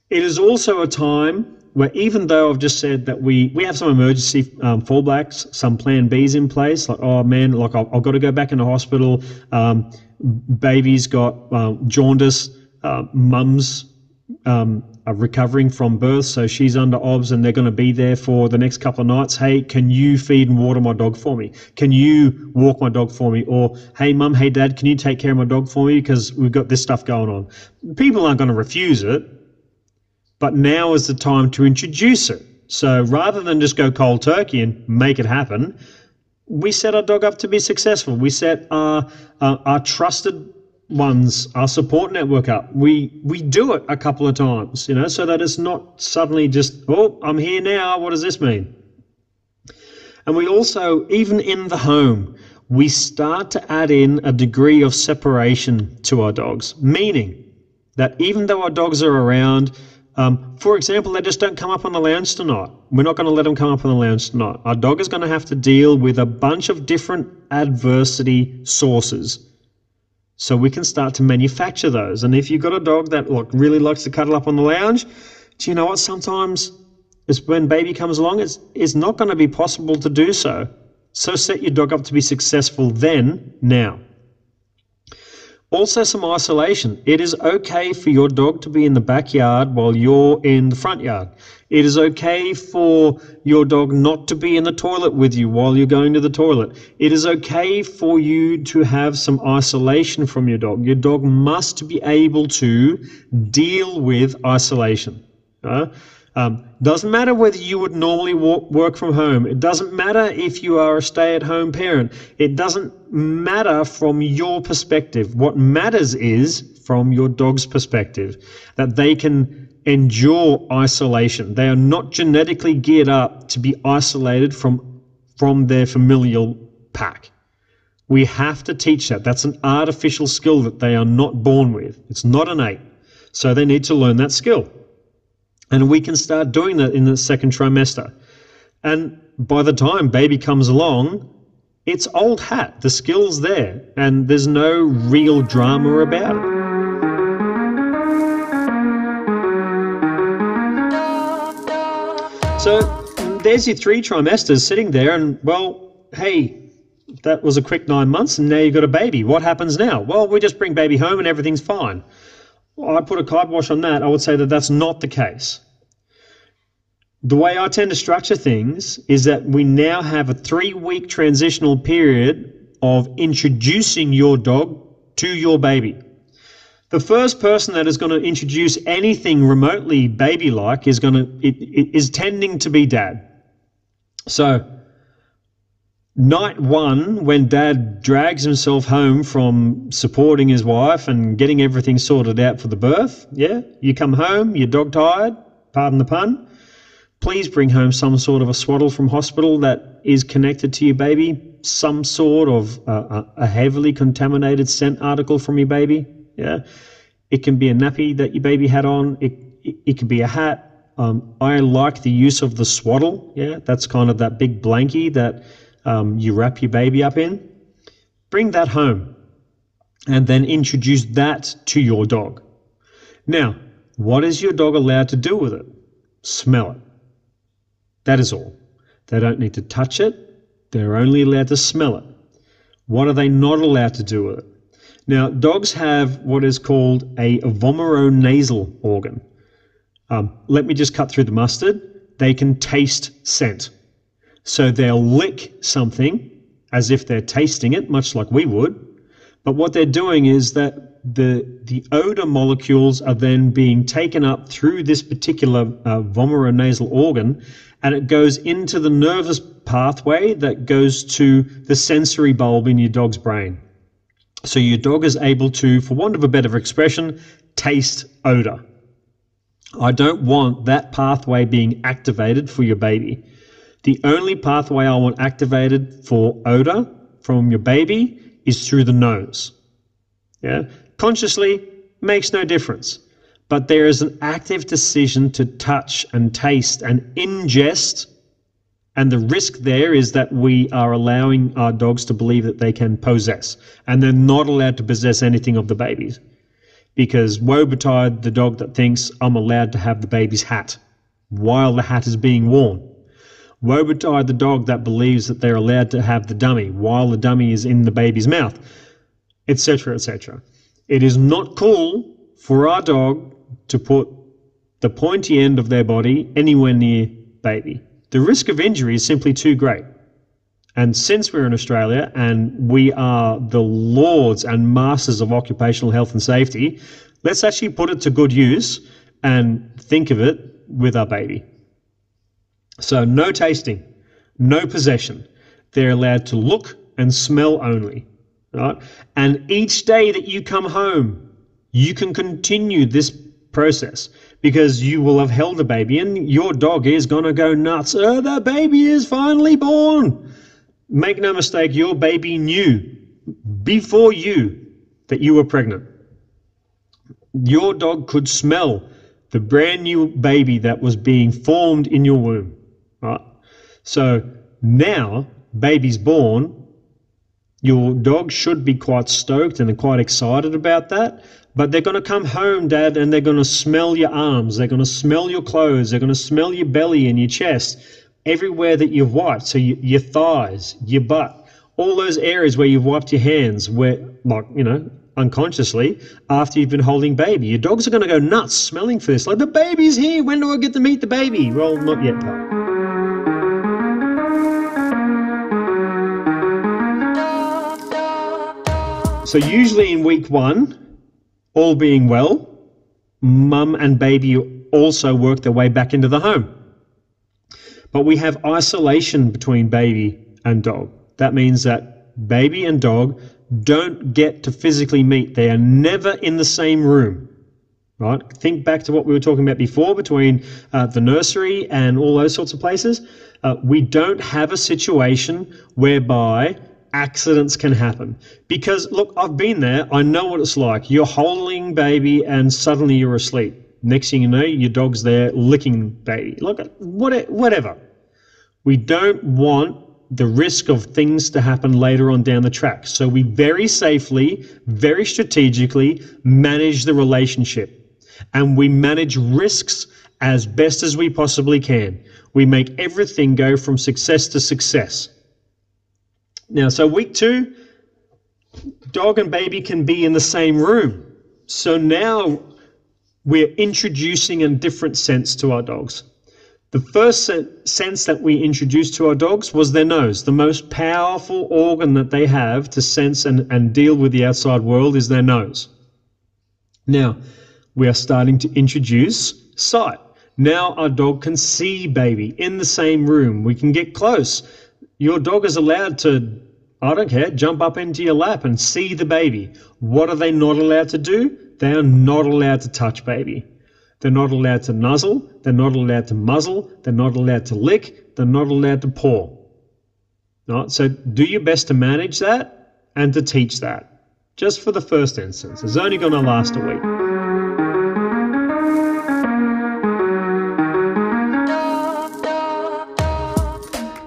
Speaker 2: It is also a time where even though I've just said that we, we have some emergency um, fallbacks, some plan Bs in place, like, oh man, like I've, I've got to go back into hospital. Um, baby's got uh, jaundice. Uh, mum's um, are recovering from birth, so she's under obs and they're going to be there for the next couple of nights. Hey, can you feed and water my dog for me? Can you walk my dog for me? Or, hey, mum, hey, dad, can you take care of my dog for me? Because we've got this stuff going on. People aren't going to refuse it but now is the time to introduce it. So rather than just go cold turkey and make it happen, we set our dog up to be successful. We set our uh, our trusted ones, our support network up. We we do it a couple of times, you know, so that it's not suddenly just oh I'm here now. What does this mean? And we also even in the home we start to add in a degree of separation to our dogs, meaning that even though our dogs are around um, for example, they just don't come up on the lounge tonight. We're not going to let them come up on the lounge tonight. Our dog is going to have to deal with a bunch of different adversity sources. So we can start to manufacture those. And if you've got a dog that like, really likes to cuddle up on the lounge, do you know what? Sometimes it's when baby comes along, it's, it's not going to be possible to do so. So set your dog up to be successful then, now. Also, some isolation. It is okay for your dog to be in the backyard while you're in the front yard. It is okay for your dog not to be in the toilet with you while you're going to the toilet. It is okay for you to have some isolation from your dog. Your dog must be able to deal with isolation. Uh, um, doesn't matter whether you would normally walk, work from home. It doesn't matter if you are a stay at home parent. It doesn't matter from your perspective. What matters is from your dog's perspective that they can endure isolation. They are not genetically geared up to be isolated from, from their familial pack. We have to teach that. That's an artificial skill that they are not born with. It's not innate. So they need to learn that skill. And we can start doing that in the second trimester. And by the time baby comes along, it's old hat. The skill's there, and there's no real drama about it. So there's your three trimesters sitting there, and well, hey, that was a quick nine months, and now you've got a baby. What happens now? Well, we just bring baby home and everything's fine. I put a kibosh on that. I would say that that's not the case. The way I tend to structure things is that we now have a three week transitional period of introducing your dog to your baby. The first person that is going to introduce anything remotely baby like is going to it, it is tending to be dad. So night one, when dad drags himself home from supporting his wife and getting everything sorted out for the birth, yeah, you come home, you're dog tired, pardon the pun. Please bring home some sort of a swaddle from hospital that is connected to your baby, some sort of a heavily contaminated scent article from your baby yeah, it can be a nappy that your baby had on. It it, it can be a hat. Um, I like the use of the swaddle. Yeah, that's kind of that big blankie that um, you wrap your baby up in. Bring that home, and then introduce that to your dog. Now, what is your dog allowed to do with it? Smell it. That is all. They don't need to touch it. They're only allowed to smell it. What are they not allowed to do with it? Now, dogs have what is called a vomeronasal organ. Um, let me just cut through the mustard. They can taste scent. So they'll lick something as if they're tasting it, much like we would. But what they're doing is that the, the odor molecules are then being taken up through this particular uh, vomeronasal organ and it goes into the nervous pathway that goes to the sensory bulb in your dog's brain. So your dog is able to, for want of a better expression, taste odor. I don't want that pathway being activated for your baby. The only pathway I want activated for odor from your baby is through the nose. Yeah? Consciously makes no difference. But there is an active decision to touch and taste and ingest and the risk there is that we are allowing our dogs to believe that they can possess, and they're not allowed to possess anything of the babies. Because woe betide the dog that thinks I'm allowed to have the baby's hat while the hat is being worn. Woe betide the dog that believes that they're allowed to have the dummy while the dummy is in the baby's mouth, etc., etc. It is not cool for our dog to put the pointy end of their body anywhere near baby the risk of injury is simply too great. And since we're in Australia and we are the lords and masters of occupational health and safety, let's actually put it to good use and think of it with our baby. So, no tasting, no possession. They're allowed to look and smell only. Right? And each day that you come home, you can continue this process because you will have held a baby and your dog is going to go nuts. Oh, the baby is finally born. Make no mistake, your baby knew before you that you were pregnant. Your dog could smell the brand new baby that was being formed in your womb. So now, baby's born, your dog should be quite stoked and quite excited about that. But they're going to come home, Dad, and they're going to smell your arms. They're going to smell your clothes. They're going to smell your belly and your chest, everywhere that you've wiped. So you, your thighs, your butt, all those areas where you've wiped your hands, where, like, you know, unconsciously, after you've been holding baby. Your dogs are going to go nuts smelling for this. Like, the baby's here. When do I get to meet the baby? Well, not yet, pal. So usually in week one, all being well, mum and baby also work their way back into the home. But we have isolation between baby and dog. That means that baby and dog don't get to physically meet. They are never in the same room. right? Think back to what we were talking about before between uh, the nursery and all those sorts of places. Uh, we don't have a situation whereby accidents can happen. Because, look, I've been there. I know what it's like. You're holding baby and suddenly you're asleep. Next thing you know, your dog's there licking baby. Look, whatever. We don't want the risk of things to happen later on down the track. So we very safely, very strategically manage the relationship and we manage risks as best as we possibly can. We make everything go from success to success. Now, so week two, dog and baby can be in the same room. So now we're introducing a different sense to our dogs. The first sense that we introduced to our dogs was their nose. The most powerful organ that they have to sense and, and deal with the outside world is their nose. Now, we are starting to introduce sight. Now our dog can see baby in the same room. We can get close. Your dog is allowed to, I don't care, jump up into your lap and see the baby. What are they not allowed to do? They are not allowed to touch baby. They're not allowed to nuzzle. They're not allowed to muzzle. They're not allowed to lick. They're not allowed to paw. Right? So do your best to manage that and to teach that. Just for the first instance. It's only going to last a week.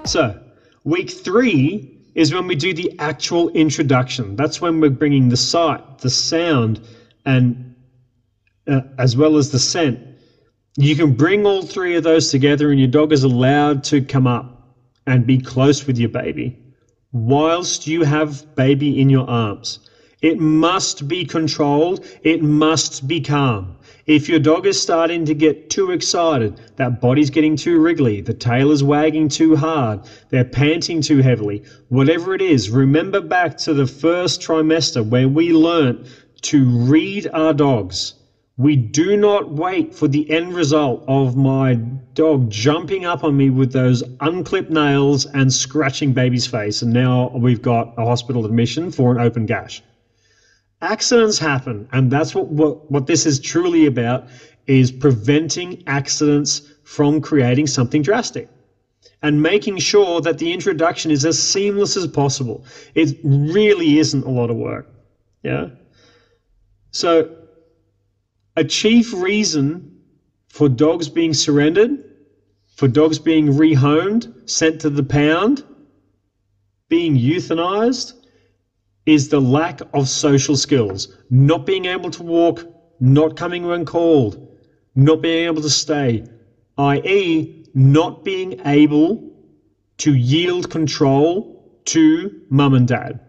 Speaker 2: So, week three is when we do the actual introduction. That's when we're bringing the sight, the sound, and uh, as well as the scent. You can bring all three of those together, and your dog is allowed to come up and be close with your baby whilst you have baby in your arms. It must be controlled, it must be calm. If your dog is starting to get too excited, that body's getting too wriggly, the tail is wagging too hard, they're panting too heavily, whatever it is, remember back to the first trimester where we learnt to read our dogs. We do not wait for the end result of my dog jumping up on me with those unclipped nails and scratching baby's face. And now we've got a hospital admission for an open gash accidents happen and that's what, what, what this is truly about is preventing accidents from creating something drastic and making sure that the introduction is as seamless as possible. It really isn't a lot of work yeah? So a chief reason for dogs being surrendered for dogs being rehomed sent to the pound being euthanized is the lack of social skills, not being able to walk, not coming when called, not being able to stay, i.e., not being able to yield control to mum and dad,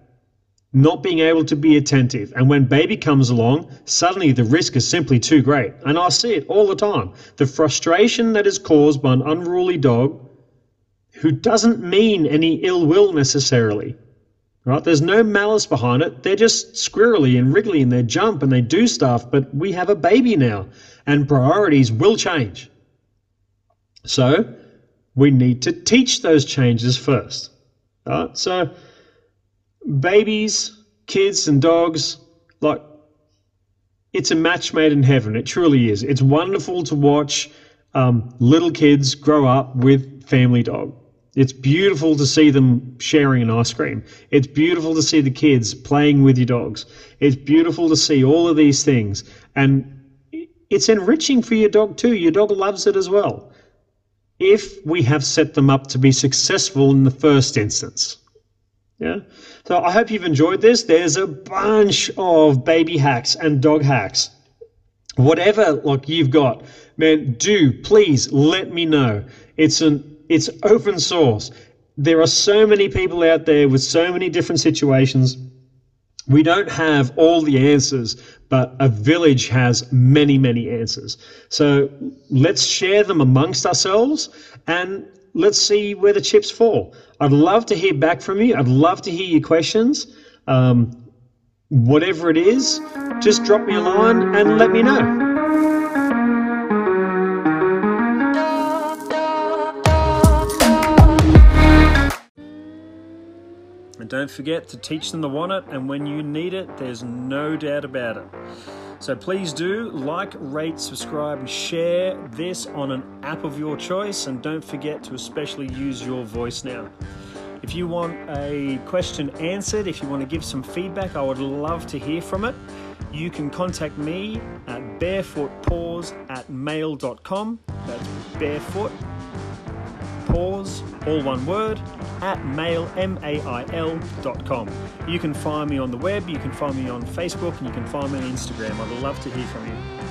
Speaker 2: not being able to be attentive. And when baby comes along, suddenly the risk is simply too great. And I see it all the time. The frustration that is caused by an unruly dog who doesn't mean any ill will necessarily right? There's no malice behind it. They're just squirrely and wriggly and they jump and they do stuff, but we have a baby now and priorities will change. So we need to teach those changes first. Right? So babies, kids and dogs, like it's a match made in heaven. It truly is. It's wonderful to watch um, little kids grow up with family dog. It's beautiful to see them sharing an ice cream. It's beautiful to see the kids playing with your dogs. It's beautiful to see all of these things. And it's enriching for your dog too. Your dog loves it as well. If we have set them up to be successful in the first instance. Yeah. So I hope you've enjoyed this. There's a bunch of baby hacks and dog hacks. Whatever like you've got, man, do please let me know. It's an it's open source. There are so many people out there with so many different situations. We don't have all the answers, but a village has many, many answers. So let's share them amongst ourselves and let's see where the chips fall. I'd love to hear back from you. I'd love to hear your questions. Um, whatever it is, just drop me a line and let me know.
Speaker 1: Don't forget to teach them to want it, and when you need it, there's no doubt about it. So please do like, rate, subscribe, and share this on an app of your choice. And don't forget to especially use your voice now. If you want a question answered, if you want to give some feedback, I would love to hear from it. You can contact me at barefootpaws at mail.com. That's barefoot all one word, at mail, M-A-I-L dot com. You can find me on the web, you can find me on Facebook, and you can find me on Instagram. I'd love to hear from you.